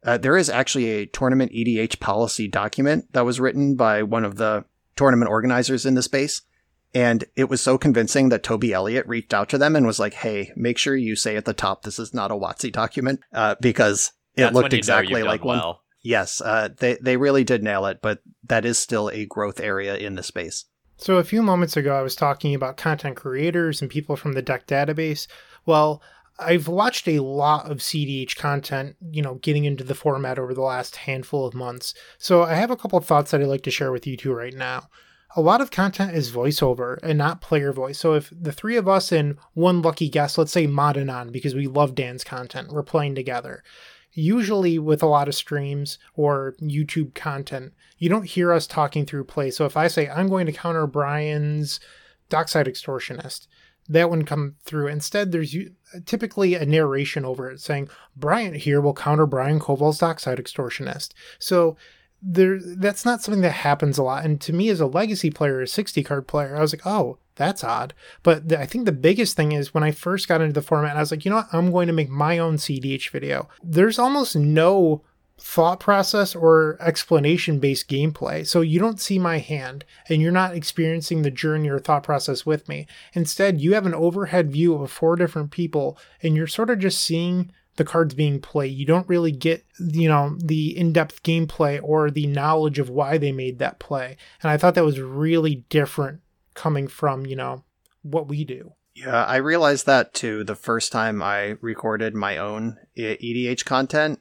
Uh, there is actually a tournament EDH policy document that was written by one of the tournament organizers in the space. And it was so convincing that Toby Elliott reached out to them and was like, hey, make sure you say at the top, this is not a WotC document, uh, because it That's looked when you know exactly like done one. well. Yes, uh, they, they really did nail it, but that is still a growth area in the space. So, a few moments ago, I was talking about content creators and people from the deck database. Well, I've watched a lot of CDH content, you know, getting into the format over the last handful of months. So, I have a couple of thoughts that I'd like to share with you two right now. A lot of content is voiceover and not player voice. So, if the three of us and one lucky guest, let's say Modanon, because we love Dan's content, we're playing together. Usually, with a lot of streams or YouTube content, you don't hear us talking through play. So if I say I'm going to counter Brian's Dockside Extortionist, that wouldn't come through. Instead, there's typically a narration over it saying Brian here will counter Brian Coval's Dockside Extortionist. So there, that's not something that happens a lot. And to me, as a legacy player, a 60 card player, I was like, oh, that's odd. But the, I think the biggest thing is when I first got into the format, I was like, you know what? I'm going to make my own CDH video. There's almost no thought process or explanation based gameplay. So you don't see my hand and you're not experiencing the journey or thought process with me. Instead, you have an overhead view of four different people and you're sort of just seeing the cards being played. You don't really get, you know, the in-depth gameplay or the knowledge of why they made that play. And I thought that was really different coming from, you know, what we do. Yeah, I realized that too the first time I recorded my own EDH content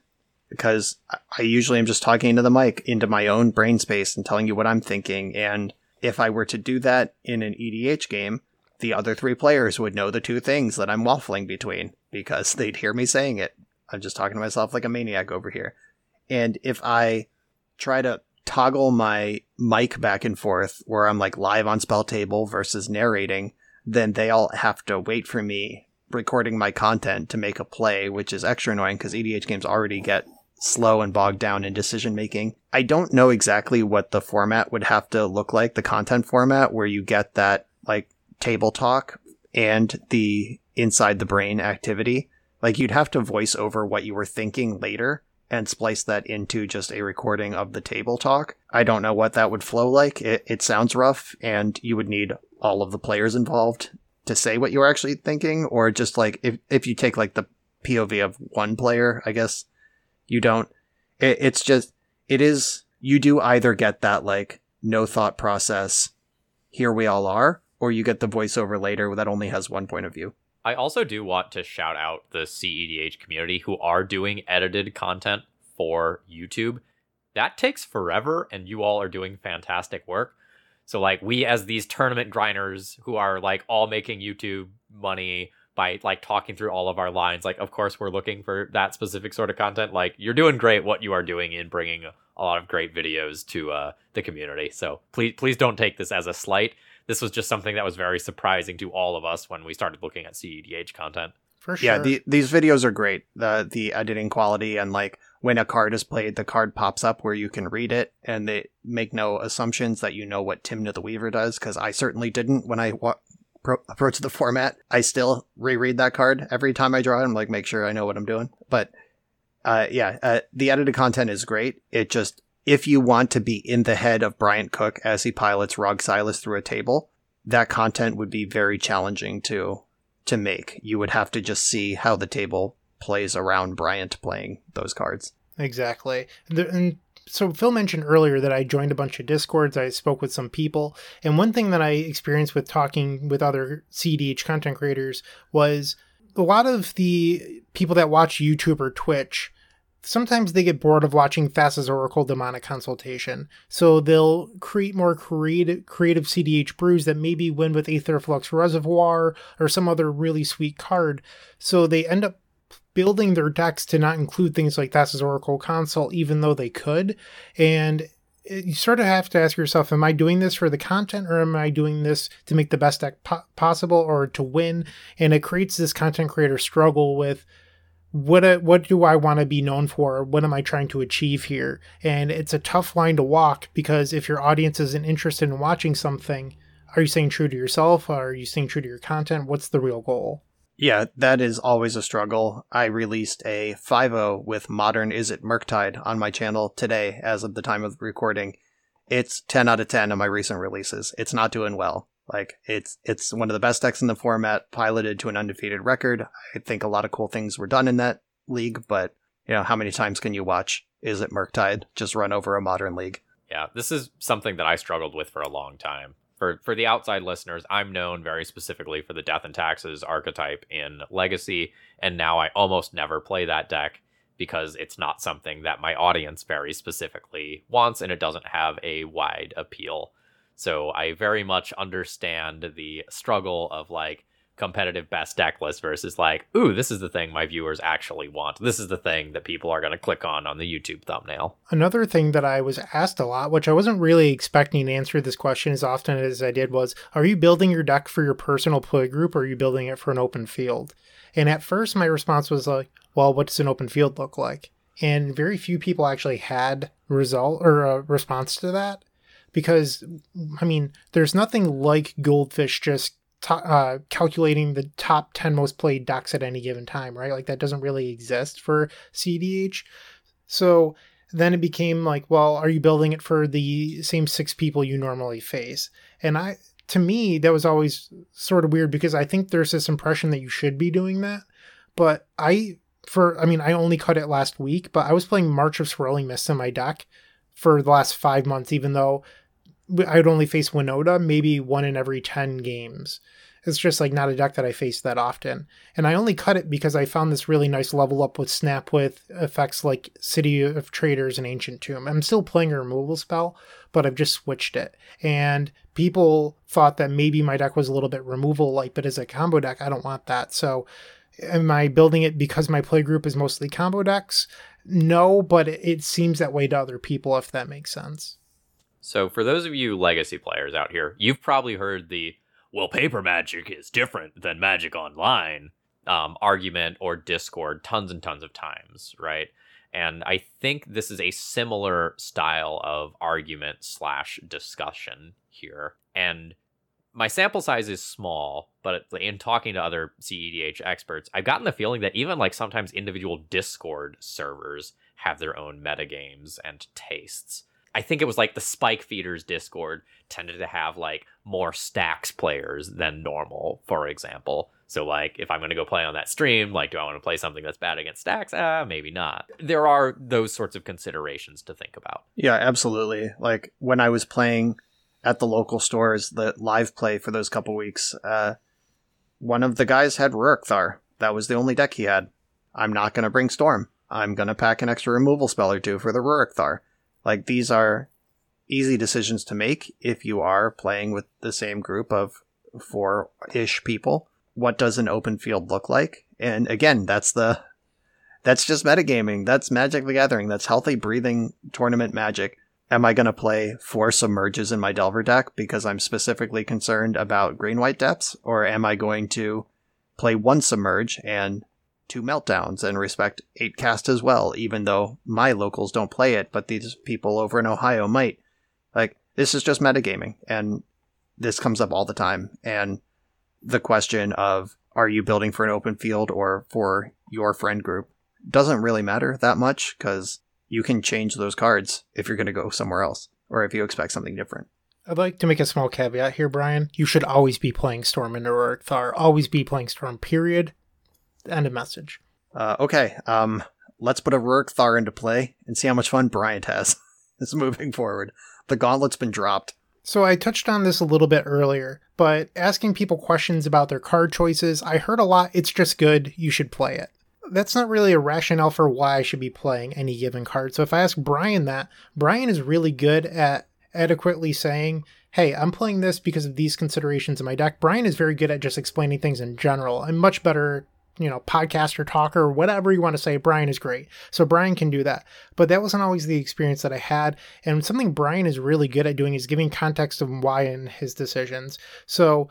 because I usually am just talking into the mic, into my own brain space and telling you what I'm thinking. And if I were to do that in an EDH game, the other three players would know the two things that I'm waffling between because they'd hear me saying it. I'm just talking to myself like a maniac over here. And if I try to toggle my mic back and forth where I'm like live on SpellTable versus narrating, then they all have to wait for me recording my content to make a play, which is extra annoying because EDH games already get slow and bogged down in decision making. I don't know exactly what the format would have to look like, the content format where you get that like table talk and the inside the brain activity. Like you'd have to voice over what you were thinking later and splice that into just a recording of the table talk. I don't know what that would flow like. It, it sounds rough and you would need all of the players involved to say what you were actually thinking or just like if, if you take like the POV of one player, I guess you don't it, it's just it is you do either get that like no thought process here we all are or you get the voiceover later that only has one point of view I also do want to shout out the CEDH community who are doing edited content for YouTube. That takes forever, and you all are doing fantastic work. So, like, we as these tournament grinders who are like all making YouTube money by like talking through all of our lines, like, of course, we're looking for that specific sort of content. Like, you're doing great what you are doing in bringing a lot of great videos to uh, the community. So, please, please don't take this as a slight this was just something that was very surprising to all of us when we started looking at CEDH content. For sure. yeah the, these videos are great. The the editing quality and like when a card is played the card pops up where you can read it and they make no assumptions that you know what Tymna the Weaver does because i certainly didn't when i wa- pro- approached the format. I still reread that card every time i draw it. I'm like make sure i know what i'm doing. But uh, yeah uh, the edited content is great. It just if you want to be in the head of Bryant Cook as he pilots Rog Silas through a table, that content would be very challenging to to make. You would have to just see how the table plays around Bryant playing those cards. Exactly. And so Phil mentioned earlier that I joined a bunch of discords. I spoke with some people, and one thing that I experienced with talking with other CDH content creators was a lot of the people that watch YouTube or Twitch sometimes they get bored of watching Thassa's Oracle Demonic Consultation, so they'll create more creative, creative CDH brews that maybe win with Aetherflux Reservoir or some other really sweet card. So they end up building their decks to not include things like Thassa's Oracle Consult, even though they could. And you sort of have to ask yourself, am I doing this for the content or am I doing this to make the best deck po- possible or to win? And it creates this content creator struggle with what what do I want to be known for? What am I trying to achieve here? And it's a tough line to walk because if your audience isn't interested in watching something, are you staying true to yourself? Are you staying true to your content? What's the real goal? Yeah, that is always a struggle. I released a 5.0 with Modern Is It Murktide on my channel today as of the time of recording. It's 10 out of 10 of my recent releases. It's not doing well. Like it's it's one of the best decks in the format, piloted to an undefeated record. I think a lot of cool things were done in that league, but you know, how many times can you watch is it Murktide just run over a modern league? Yeah, this is something that I struggled with for a long time. For for the outside listeners, I'm known very specifically for the Death and Taxes archetype in Legacy, and now I almost never play that deck because it's not something that my audience very specifically wants and it doesn't have a wide appeal. So I very much understand the struggle of like competitive best deck list versus like, ooh, this is the thing my viewers actually want. This is the thing that people are going to click on on the YouTube thumbnail. Another thing that I was asked a lot, which I wasn't really expecting to answer this question as often as I did, was Are you building your deck for your personal play group or are you building it for an open field? And at first, my response was like, Well, what does an open field look like? And very few people actually had result or a response to that because I mean, there's nothing like Goldfish just uh, calculating the top 10 most played decks at any given time, right? Like that doesn't really exist for CDH. So then it became like, well, are you building it for the same six people you normally face? And I, to me, that was always sort of weird because I think there's this impression that you should be doing that. But I, for, I mean, I only cut it last week, but I was playing March of Swirling Mist in my deck for the last five months, even though I'd only face Winota maybe one in every 10 games. It's just like not a deck that I face that often. And I only cut it because I found this really nice level up with Snap with effects like City of Traders and Ancient Tomb. I'm still playing a removal spell, but I've just switched it. And people thought that maybe my deck was a little bit removal like, but as a combo deck, I don't want that. So am I building it because my play group is mostly combo decks? No, but it seems that way to other people, if that makes sense. So, for those of you legacy players out here, you've probably heard the well, paper magic is different than magic online um, argument or discord tons and tons of times, right? And I think this is a similar style of argument slash discussion here. And my sample size is small, but in talking to other CEDH experts, I've gotten the feeling that even like sometimes individual Discord servers have their own metagames and tastes. I think it was like the Spike Feeders Discord tended to have like more stax players than normal, for example. So like if I'm going to go play on that stream, like do I want to play something that's bad against stax? Ah, uh, maybe not. There are those sorts of considerations to think about. Yeah, absolutely. Like when I was playing at the local stores, the live play for those couple weeks, uh, one of the guys had Rurik Thar. That was the only deck he had. I'm not going to bring Storm. I'm going to pack an extra removal spell or two for the Rurik Thar. Like these are easy decisions to make if you are playing with the same group of four ish people. What does an open field look like? And again, that's the that's just metagaming. That's Magic the Gathering. That's healthy breathing tournament magic. Am I going to play four submerges in my Delver deck because I'm specifically concerned about green white depths? Or am I going to play one submerge and two meltdowns and respect 8 cast as well, even though my locals don't play it, but these people over in Ohio might. Like, this is just metagaming, and this comes up all the time. And the question of are you building for an open field or for your friend group doesn't really matter that much because you can change those cards if you're going to go somewhere else or if you expect something different. I'd like to make a small caveat here, Brian. You should always be playing Storm and Rurik Thar. Always be playing Storm, period. End a message. Uh, okay, um, let's put a Rurik Thar into play and see how much fun Bryant has. is moving forward. The gauntlet's been dropped. So I touched on this a little bit earlier, but asking people questions about their card choices, I heard a lot, it's just good, you should play it. That's not really a rationale for why I should be playing any given card. So if I ask Brian that, Brian is really good at adequately saying, hey, I'm playing this because of these considerations in my deck. Brian is very good at just explaining things in general. I'm much better you know, podcaster, talker, whatever you want to say, Brian is great. So Brian can do that. But that wasn't always the experience that I had. And something Brian is really good at doing is giving context of why in his decisions. So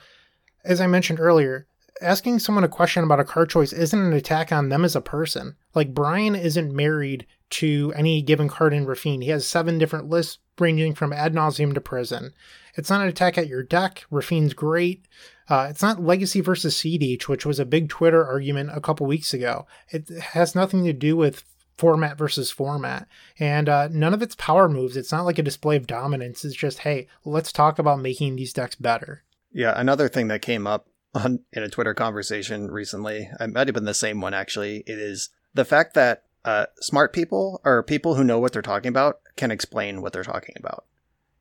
as I mentioned earlier, asking someone a question about a card choice isn't an attack on them as a person. Like Brian isn't married to any given card in Raffine. He has seven different lists ranging from ad nauseam to prison. It's not an attack at your deck. Raffine's great. Uh, it's not legacy versus CEDH, which was a big Twitter argument a couple weeks ago. It has nothing to do with format versus format. And uh, none of its power moves. It's not like a display of dominance. It's just, hey, let's talk about making these decks better. Yeah, another thing that came up on, in a Twitter conversation recently, it might have been the same one actually, it is the fact that uh, smart people or people who know what they're talking about can explain what they're talking about.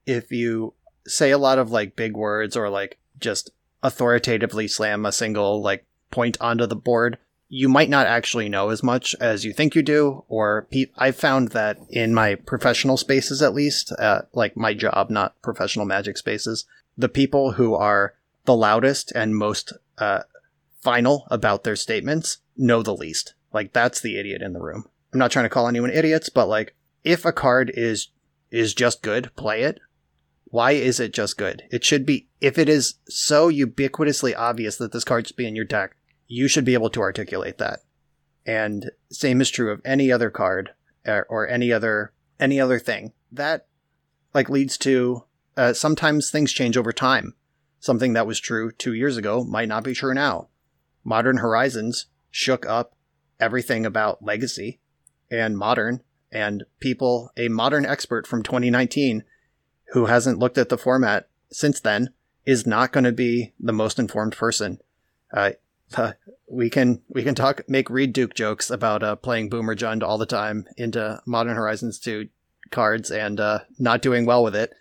If you say a lot of like big words or like just authoritatively slam a single like point onto the board, you might not actually know as much as you think you do. Or pe- I've found that in my professional spaces, at least, uh, like my job, not professional magic spaces, the people who are the loudest and most uh, final about their statements know the least. Like that's the idiot in the room. I'm not trying to call anyone idiots, but like if a card is is just good, play it. Why is it just good? It should be if it is so ubiquitously obvious that this card should be in your deck, you should be able to articulate that. And same is true of any other card or, uh, or any other any other thing. That like leads to uh, sometimes things change over time. Something that was true two years ago might not be true now. Modern Horizons shook up everything about legacy and modern, and people, a modern expert from 2019 who hasn't looked at the format since then, is not going to be the most informed person. Uh, uh, we can we can talk make Reed Duke jokes about uh, playing Boomer Jund all the time into Modern Horizons 2 cards and uh, not doing well with it.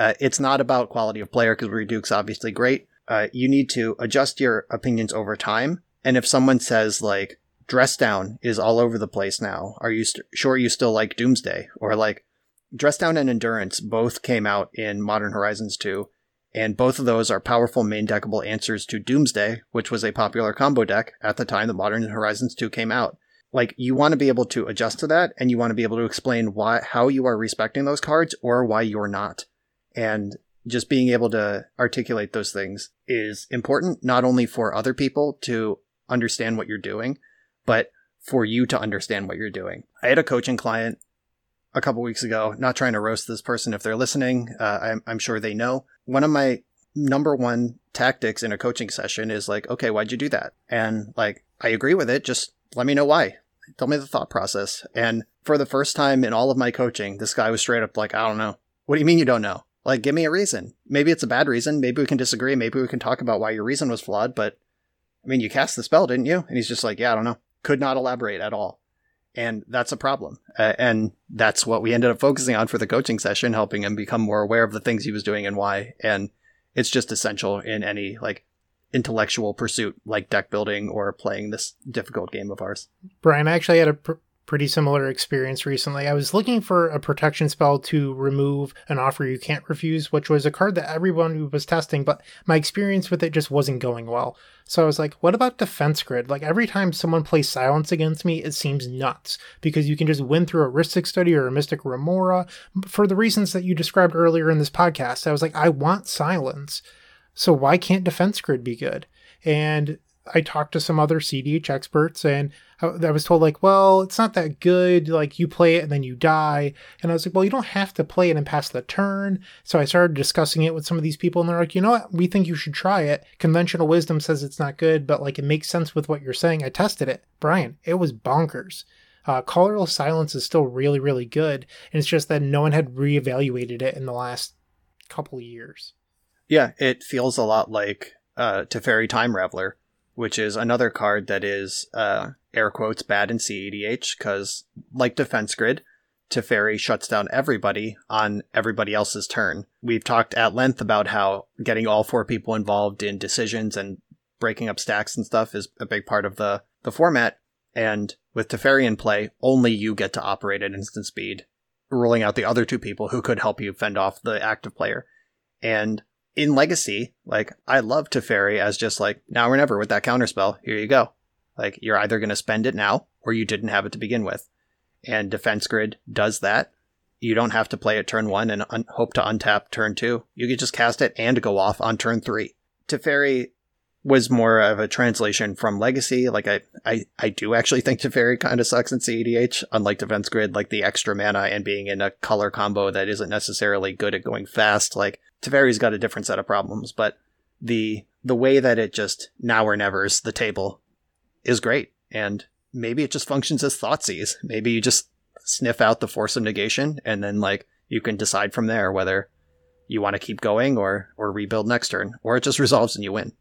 Uh, it's not about quality of player because Reed Duke's obviously great. Uh, you need to adjust your opinions over time. And if someone says like dress down is all over the place now, are you st- sure you still like Doomsday or like dress down and endurance both came out in Modern Horizons 2 and both of those are powerful main deckable answers to Doomsday, which was a popular combo deck at the time that Modern Horizons 2 came out. Like you want to be able to adjust to that and you want to be able to explain why how you are respecting those cards or why you're not. And just being able to articulate those things is important not only for other people to understand what you're doing, but for you to understand what you're doing. I had a coaching client a couple weeks ago, not trying to roast this person if they're listening. Uh, I'm, I'm sure they know. One of my number one tactics in a coaching session is like, okay, why'd you do that? And like, I agree with it. Just let me know why. Tell me the thought process. And for the first time in all of my coaching, this guy was straight up like, I don't know. What do you mean you don't know? Like, give me a reason. Maybe it's a bad reason. Maybe we can disagree. Maybe we can talk about why your reason was flawed. But I mean, you cast the spell, didn't you? And he's just like, yeah, I don't know. Could not elaborate at all and that's a problem. Uh, and that's what we ended up focusing on for the coaching session, helping him become more aware of the things he was doing and why. And it's just essential in any like intellectual pursuit like deck building or playing this difficult game of ours. Brian, I actually had a pr- pretty similar experience recently. I was looking for a protection spell to remove an offer you can't refuse, which was a card that everyone was testing, but my experience with it just wasn't going well. So I was like, what about defense grid? Like every time someone plays silence against me, it seems nuts because you can just win through a Rhystic Study or a Mystic Remora for the reasons that you described earlier in this podcast. I was like, I want silence. So why can't defense grid be good? And I talked to some other CDH experts and I was told like, well, it's not that good. Like you play it and then you die. And I was like, well, you don't have to play it and pass the turn. So I started discussing it with some of these people and they're like, you know what? We think you should try it. Conventional wisdom says it's not good, but like it makes sense with what you're saying. I tested it. Brian, it was bonkers. Uh, Colorless Silence is still really, really good. And it's just that no one had reevaluated it in the last couple years. Yeah, it feels a lot like uh, Teferi Time Raveler which is another card that is uh, air quotes bad in CEDH because, like Defense Grid, Teferi shuts down everybody on everybody else's turn. We've talked at length about how getting all four people involved in decisions and breaking up stacks and stuff is a big part of the, the format. And with Teferi in play, only you get to operate at instant speed, ruling out the other two people who could help you fend off the active player. And in Legacy, like I love Teferi as just like now or never with that counterspell. Here you go. Like you're either going to spend it now or you didn't have it to begin with. And Defense Grid does that. You don't have to play it turn one and un- hope to untap turn two. You can just cast it and go off on turn three. Teferi was more of a translation from Legacy. Like I, I, I do actually think Teferi kind of sucks in CEDH, unlike Defense Grid, like the extra mana and being in a color combo that isn't necessarily good at going fast. Like Teferi's got a different set of problems, but the the way that it just now or never's the table is great. And maybe it just functions as Thoughtseize. Maybe you just sniff out the force of negation and then like you can decide from there whether you want to keep going or or rebuild next turn, or it just resolves and you win.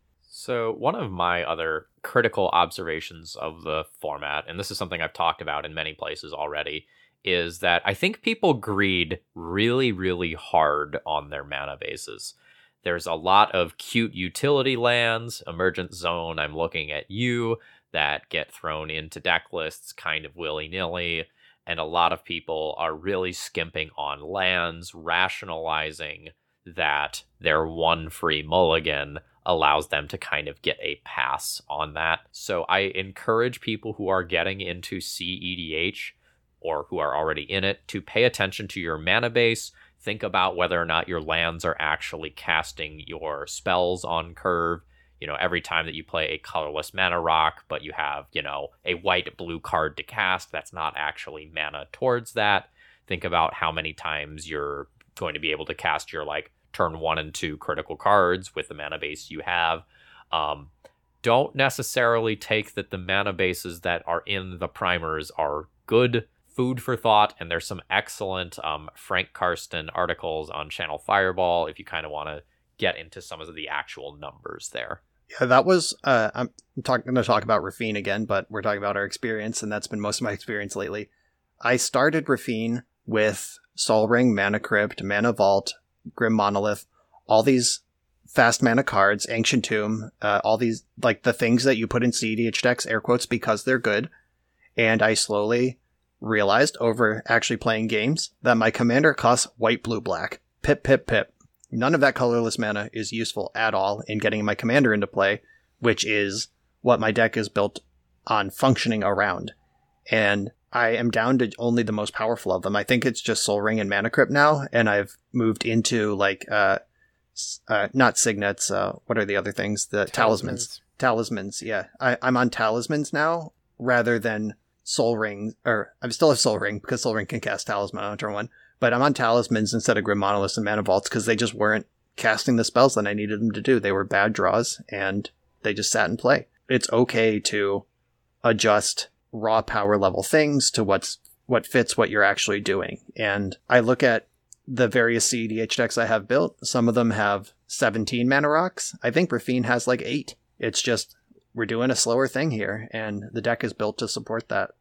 So, one of my other critical observations of the format, and this is something I've talked about in many places already, is that I think people greed really, really hard on their mana bases. There's a lot of cute utility lands, Emergence Zone, I'm looking at you, that get thrown into deck lists kind of willy nilly. And a lot of people are really skimping on lands, rationalizing that their one free mulligan allows them to kind of get a pass on that. So I encourage people who are getting into CEDH or who are already in it to pay attention to your mana base. Think about whether or not your lands are actually casting your spells on curve. You know, every time that you play a colorless mana rock, but you have, you know, a white blue card to cast, that's not actually mana towards that. Think about how many times you're going to be able to cast your like turn one and two critical cards with the mana base you have. Um, don't necessarily take that the mana bases that are in the primers are good food for thought, and there's some excellent um, Frank Karsten articles on Channel Fireball if you kind of want to get into some of the actual numbers there. Yeah, that was. Uh, I'm talking going to talk about Raffine again, but we're talking about our experience, and that's been most of my experience lately. I started Raffine with Sol Ring, Mana Crypt, Mana Vault, Grim Monolith, all these fast mana cards, Ancient Tomb, uh, all these like the things that you put in CEDH decks, air quotes, because they're good. And I slowly realized over actually playing games that my commander costs white, blue, black. Pip, pip, pip. None of that colorless mana is useful at all in getting my commander into play, which is what my deck is built on functioning around. And I am down to only the most powerful of them. I think it's just Sol Ring and Mana Crypt now, and I've moved into like uh, uh not signets. Uh, what are the other things? The talismans. Talismans. Yeah, I, I'm on talismans now rather than Sol Ring. Or I still have Sol Ring because Sol Ring can cast Talisman on turn one. But I'm on talismans instead of Grim Monoliths and Mana Vaults because they just weren't casting the spells that I needed them to do. They were bad draws and they just sat in play. It's okay to adjust raw power level things to what's what fits what you're actually doing. And I look at the various CEDH decks I have built. Some of them have 17 mana rocks. I think Raffine has like eight. It's just we're doing a slower thing here, and the deck is built to support that.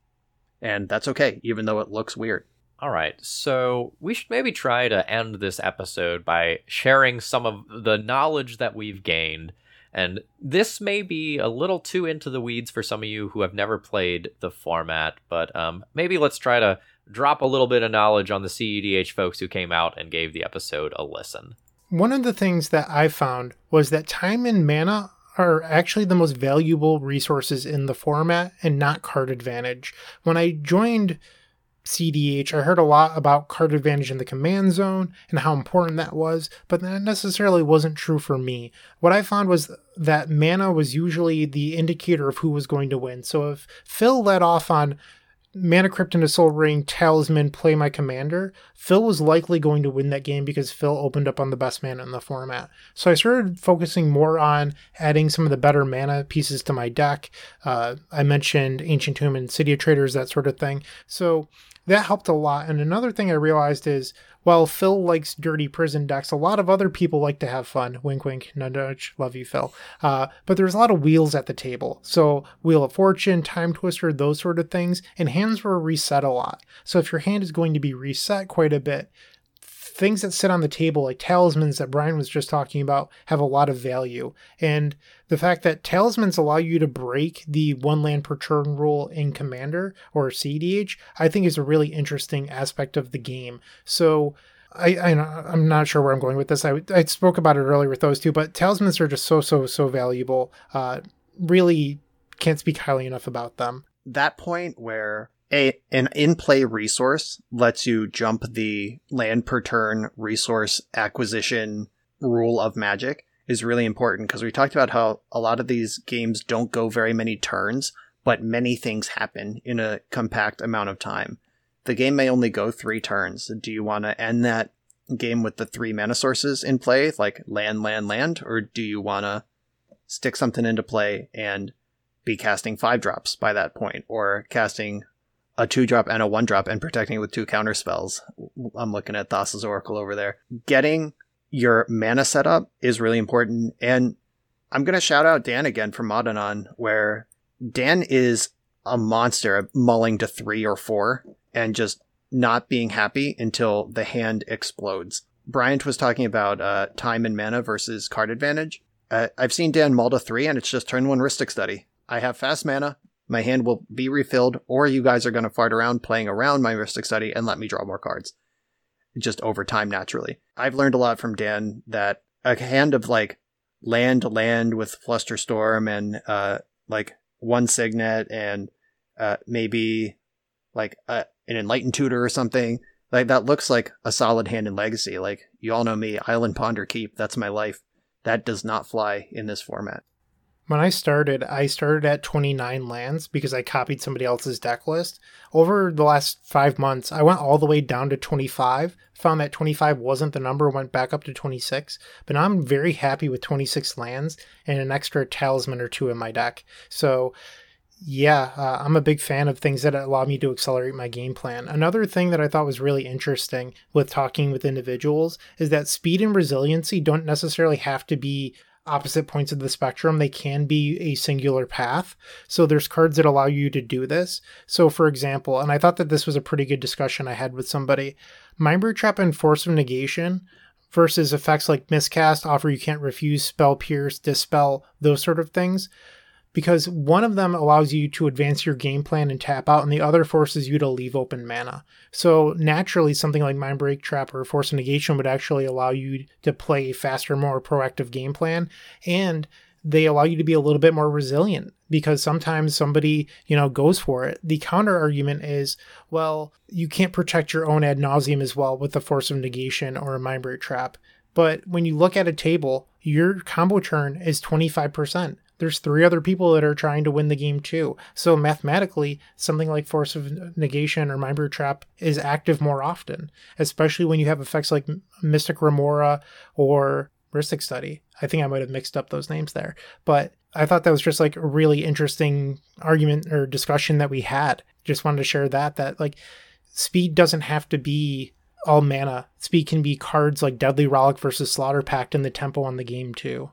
And that's okay, even though it looks weird. All right, so we should maybe try to end this episode by sharing some of the knowledge that we've gained and this may be a little too into the weeds for some of you who have never played the format, but um, maybe let's try to drop a little bit of knowledge on the CEDH folks who came out and gave the episode a listen. One of the things that I found was that time and mana are actually the most valuable resources in the format and not card advantage. When I joined CEDH, I heard a lot about card advantage in the command zone and how important that was, but that necessarily wasn't true for me. What I found was that mana was usually the indicator of who was going to win. So if Phil led off on Mana Crypt into Sol Ring, Talisman, play my commander, Phil was likely going to win that game because Phil opened up on the best mana in the format. So I started focusing more on adding some of the better mana pieces to my deck. Uh, I mentioned Ancient Tomb and City of Traders, that sort of thing. So that helped a lot. And another thing I realized is while Phil likes dirty prison decks, a lot of other people like to have fun. Wink, wink, nudge. Love you, Phil. Uh, but there's a lot of wheels at the table. So Wheel of Fortune, Time Twister, those sort of things. And hands were reset a lot. So if your hand is going to be reset quite a bit, things that sit on the table, like talismans that Brian was just talking about, have a lot of value. And the fact that talismans allow you to break the one land per turn rule in Commander or CEDH, I think is a really interesting aspect of the game. So I, I am not sure where I'm going with this. I, I spoke about it earlier with those two, but talismans are just so so so valuable. Uh, really can't speak highly enough about them. That point where a an in-play resource lets you jump the land per turn resource acquisition rule of magic is really important because we talked about how a lot of these games don't go very many turns, but many things happen in a compact amount of time. The game may only go three turns. Do you want to end that game with the three mana sources in play, like land, land, land, or do you want to stick something into play and be casting five drops by that point, or casting a two drop and a one drop and protecting it with two counter spells? I'm looking at Thassa's Oracle over there. Getting your mana setup is really important. And I'm going to shout out Dan again from Modanon, where Dan is a monster mulling to three or four and just not being happy until the hand explodes. Bryant was talking about uh, time and mana versus card advantage. Uh, I've seen Dan mull to three, and it's just turn one Rhystic Study. I have fast mana, my hand will be refilled, or you guys are going to fart around playing around my Rhystic Study and let me draw more cards. Just over time naturally. I've learned a lot from Dan that a hand of like land to land with Flusterstorm and uh like one signet and uh maybe like a, an enlightened tutor or something like that looks like a solid hand in legacy. Like you all know me island ponder keep that's my life. That does not fly in this format when I started, I started at 29 lands because I copied somebody else's deck list. Over the last five months, I went all the way down to 25, found that 25 wasn't the number, went back up to 26. But now I'm very happy with 26 lands and an extra talisman or two in my deck. So, yeah, uh, I'm a big fan of things that allow me to accelerate my game plan. Another thing that I thought was really interesting with talking with individuals is that speed and resiliency don't necessarily have to be opposite points of the spectrum, they can be a singular path. So there's cards that allow you to do this. So for example, and I thought that this was a pretty good discussion I had with somebody, Mindbreak Trap and Force of Negation versus effects like Miscast, Offer You Can't Refuse, Spell Pierce, Dispel, those sort of things because one of them allows you to advance your game plan and tap out, and the other forces you to leave open mana. So naturally, something like Mindbreak Trap or Force Negation would actually allow you to play a faster, more proactive game plan, and they allow you to be a little bit more resilient because sometimes somebody you know goes for it. The counter argument is well you can't protect your own ad nauseam as well with the force of negation or a Mindbreak Trap. But when you look at a table your combo turn is 25% there's three other people that are trying to win the game too. So mathematically, something like Force of Negation or Mindbreak Trap is active more often, especially when you have effects like Mystic Remora or Rhystic Study. I think I might have mixed up those names there, but I thought that was just like a really interesting argument or discussion that we had. Just wanted to share that that like speed doesn't have to be all mana. Speed can be cards like Deadly Rollick versus Slaughter Pact and the tempo on the game too.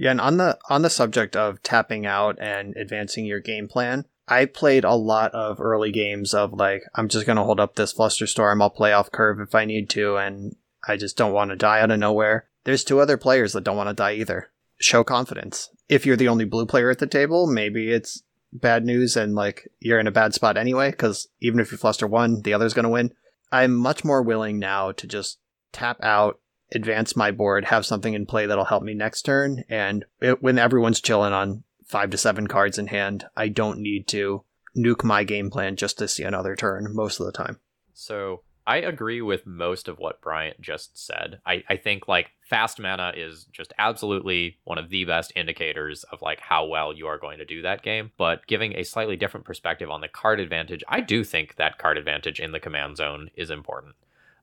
Yeah, and on the on the subject of tapping out and advancing your game plan, I played a lot of early games of like I'm just gonna hold up this Flusterstorm, I'll play off curve if I need to, and I just don't want to die out of nowhere. There's two other players that don't want to die either. Show confidence. If you're the only blue player at the table, maybe it's bad news and like you're in a bad spot anyway, because even if you fluster one, the other's gonna win. I'm much more willing now to just tap out advance my board, have something in play that'll help me next turn. And it, when everyone's chilling on five to seven cards in hand, I don't need to nuke my game plan just to see another turn most of the time. So I agree with most of what Bryant just said. I, I think like fast mana is just absolutely one of the best indicators of like how well you are going to do that game. But giving a slightly different perspective on the card advantage, I do think that card advantage in the command zone is important.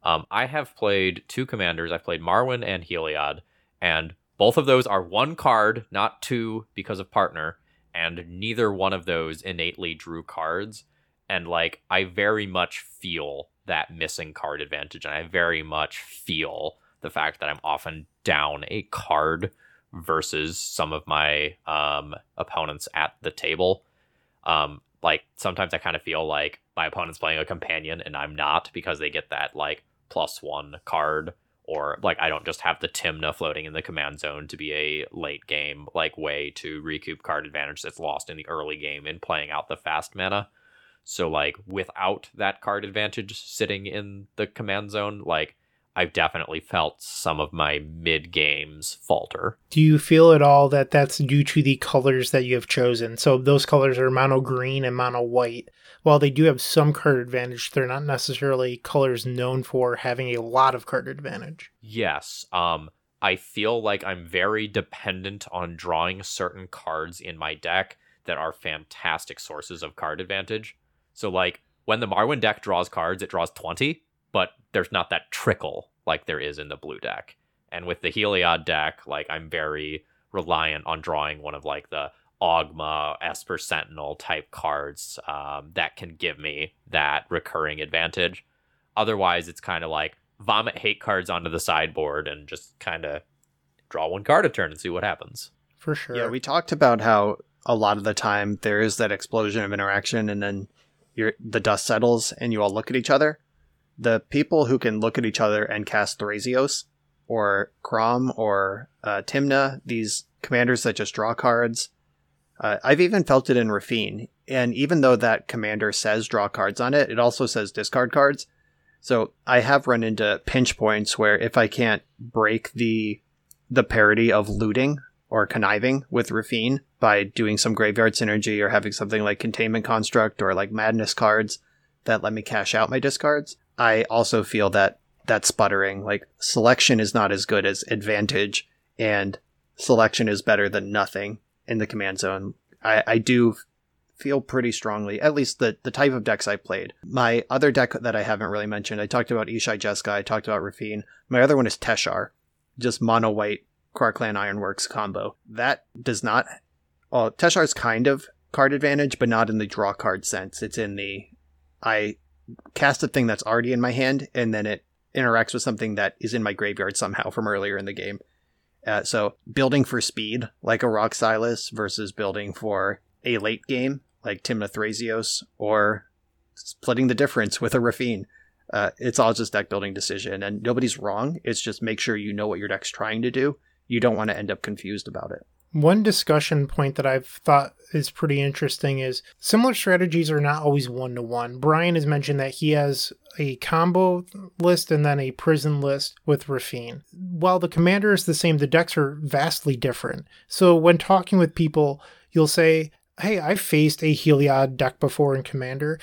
Um, I have played two commanders. I've played Marwyn and Heliod, and both of those are one card, not two, because of partner. And neither one of those innately drew cards. And like, I very much feel that missing card advantage, and I very much feel the fact that I'm often down a card versus some of my um, opponents at the table. Um, like sometimes I kind of feel like my opponent's playing a companion and I'm not because they get that like plus one card or like I don't just have the Tymna floating in the command zone to be a late game like way to recoup card advantage that's lost in the early game in playing out the fast mana. So like without that card advantage sitting in the command zone, like I've definitely felt some of my mid games falter. Do you feel at all that that's due to the colors that you have chosen? So those colors are mono green and mono white. While they do have some card advantage, they're not necessarily colors known for having a lot of card advantage. Yes. Um I feel like I'm very dependent on drawing certain cards in my deck that are fantastic sources of card advantage. So like when the Marwyn deck draws cards, it draws 20, but there's not that trickle like there is in the blue deck. And with the Heliod deck, like I'm very reliant on drawing one of like the Ogma, Esper Sentinel type cards um, that can give me that recurring advantage. Otherwise, it's kind of like vomit hate cards onto the sideboard and just kind of draw one card a turn and see what happens. For sure. Yeah, we talked about how a lot of the time there is that explosion of interaction and then you the dust settles and you all look at each other. The people who can look at each other and cast Thrasios or Kraum or uh, Tymna, these commanders that just draw cards. Uh, I've even felt it in Raffine. And even though that commander says draw cards on it, it also says discard cards. So I have run into pinch points where if I can't break the the parity of looting or conniving with Raffine by doing some graveyard synergy or having something like containment construct or like madness cards that let me cash out my discards, I also feel that that sputtering. Like selection is not as good as advantage, and selection is better than nothing in the command zone. I, I do feel pretty strongly, at least the, the type of decks I played. My other deck that I haven't really mentioned, I talked about Ishai Jeska, I talked about Raffine. My other one is Teshar, just mono white Krark-Clan Ironworks combo. That does not. Well, Teshar's kind of card advantage, but not in the draw card sense. It's in the I cast a thing that's already in my hand, and then it interacts with something that is in my graveyard somehow from earlier in the game. Uh, so building for speed, like a Rograkh Silas, versus building for a late game, like Tymna Thrasios, or splitting the difference with a Raffine. Uh, it's all just deck building decision, and nobody's wrong. It's just make sure you know what your deck's trying to do. You don't want to end up confused about it. One discussion point that I've thought is pretty interesting is similar strategies are not always one to one. Brian has mentioned that he has a combo list and then a prison list with Raffine. While the commander is the same, the decks are vastly different. So when talking with people, you'll say, Hey, I faced a Heliod deck before in Commander,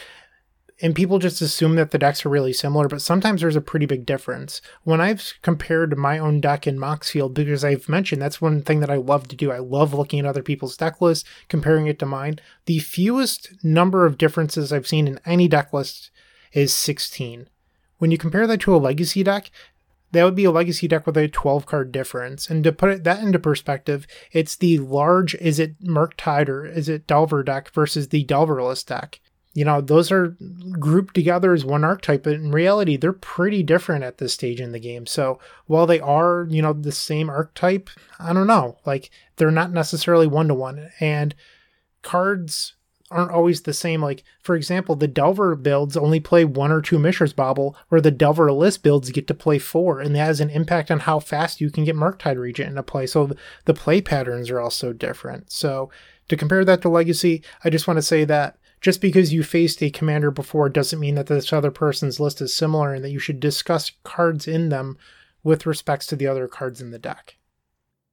and people just assume that the decks are really similar, but sometimes there's a pretty big difference. When I've compared my own deck in Moxfield, because I've mentioned that's one thing that I love to do. I love looking at other people's deck lists, comparing it to mine. The fewest number of differences I've seen in any deck list is 16. When you compare that to a legacy deck, that would be a legacy deck with a 12 card difference. And to put it, that into perspective, it's the large Izzet Murktide or Izzet Delver deck versus the Delverless deck you know, those are grouped together as one archetype, but in reality, they're pretty different at this stage in the game. So while they are, you know, the same archetype, I don't know, like they're not necessarily one to one. And cards aren't always the same. Like, for example, the Delver builds only play one or two Mishra's Bobble, where the Delver list builds get to play four, and that has an impact on how fast you can get Murktide Regent into play. So the play patterns are also different. So to compare that to Legacy, I just want to say that just because you faced a commander before doesn't mean that this other person's list is similar and that you should discuss cards in them with respects to the other cards in the deck.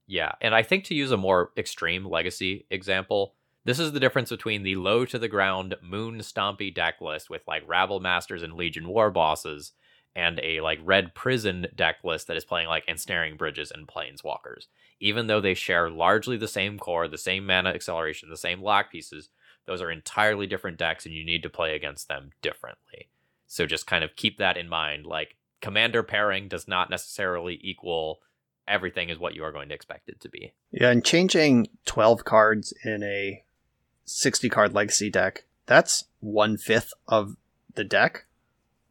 Yeah, and I think to use a more extreme legacy example, this is the difference between the low to the ground moon stompy deck list with like Rabble Masters and Legion Warbosses and a like red prison deck list that is playing like ensnaring bridges and planeswalkers. Even though they share largely the same core, the same mana acceleration, the same lock pieces, those are entirely different decks and you need to play against them differently. So just kind of keep that in mind. Like commander pairing does not necessarily equal everything is what you are going to expect it to be. Yeah, and changing 12 cards in a 60 card legacy deck, that's one fifth of the deck,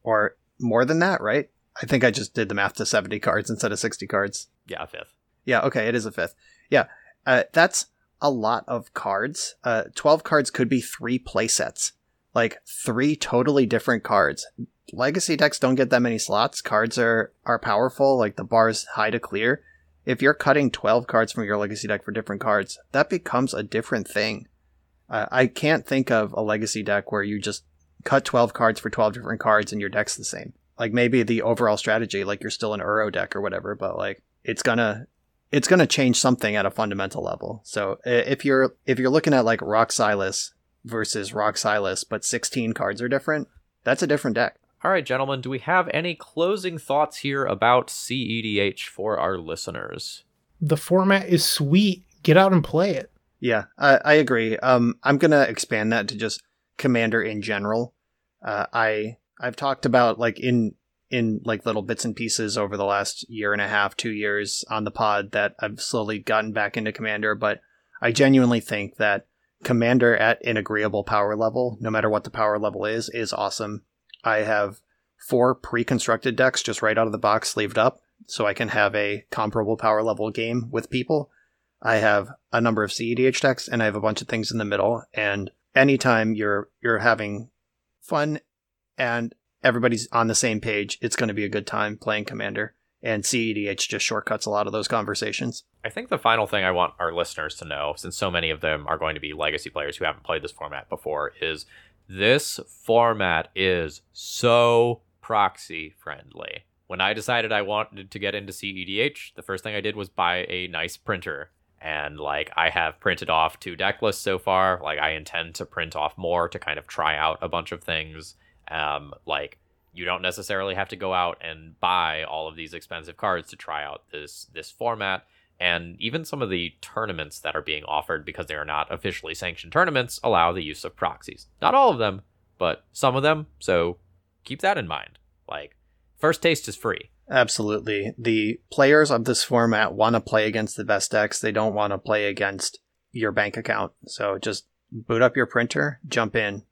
or more than that, right? I think I just did the math to 70 cards instead of 60 cards. Yeah, a fifth. Yeah, okay, it is a fifth. Yeah, uh, that's a lot of cards. Uh, 12 cards could be three playsets, like three totally different cards. Legacy decks don't get that many slots. Cards are, are powerful, like the bar's high to clear. If you're cutting 12 cards from your legacy deck for different cards, that becomes a different thing. Uh, I can't think of a legacy deck where you just cut 12 cards for 12 different cards and your deck's the same. Like maybe the overall strategy, like you're still an Uro deck or whatever, but like it's gonna it's going to change something at a fundamental level. So if you're if you're looking at like Rograkh Silas versus Rograkh Silas, but 16 cards are different, that's a different deck. All right, gentlemen, do we have any closing thoughts here about CEDH for our listeners? The format is sweet. Get out and play it. Yeah, I, I agree. Um, I'm gonna expand that to just Commander in general. Uh, I I've talked about like in in like little bits and pieces over the last year and a half, two years on the pod that I've slowly gotten back into Commander, but I genuinely think that Commander at an agreeable power level, no matter what the power level is, is awesome. I have four pre-constructed decks just right out of the box sleeved up, so I can have a comparable power level game with people. I have a number of CEDH decks, and I have a bunch of things in the middle. And anytime you're you're having fun and everybody's on the same page, it's going to be a good time playing Commander. And CEDH just shortcuts a lot of those conversations. I think the final thing I want our listeners to know, since so many of them are going to be legacy players who haven't played this format before, is this format is so proxy friendly. When I decided I wanted to get into CEDH, the first thing I did was buy a nice printer. And like I have printed off two deck lists so far. Like I intend to print off more to kind of try out a bunch of things. Um, like you don't necessarily have to go out and buy all of these expensive cards to try out this this format and even some of the tournaments that are being offered because they are not officially sanctioned tournaments allow the use of proxies not all of them but some of them so keep that in mind like first taste is free Absolutely. The players of this format want to play against the best decks. They don't want to play against your bank account. So just boot up your printer, jump in,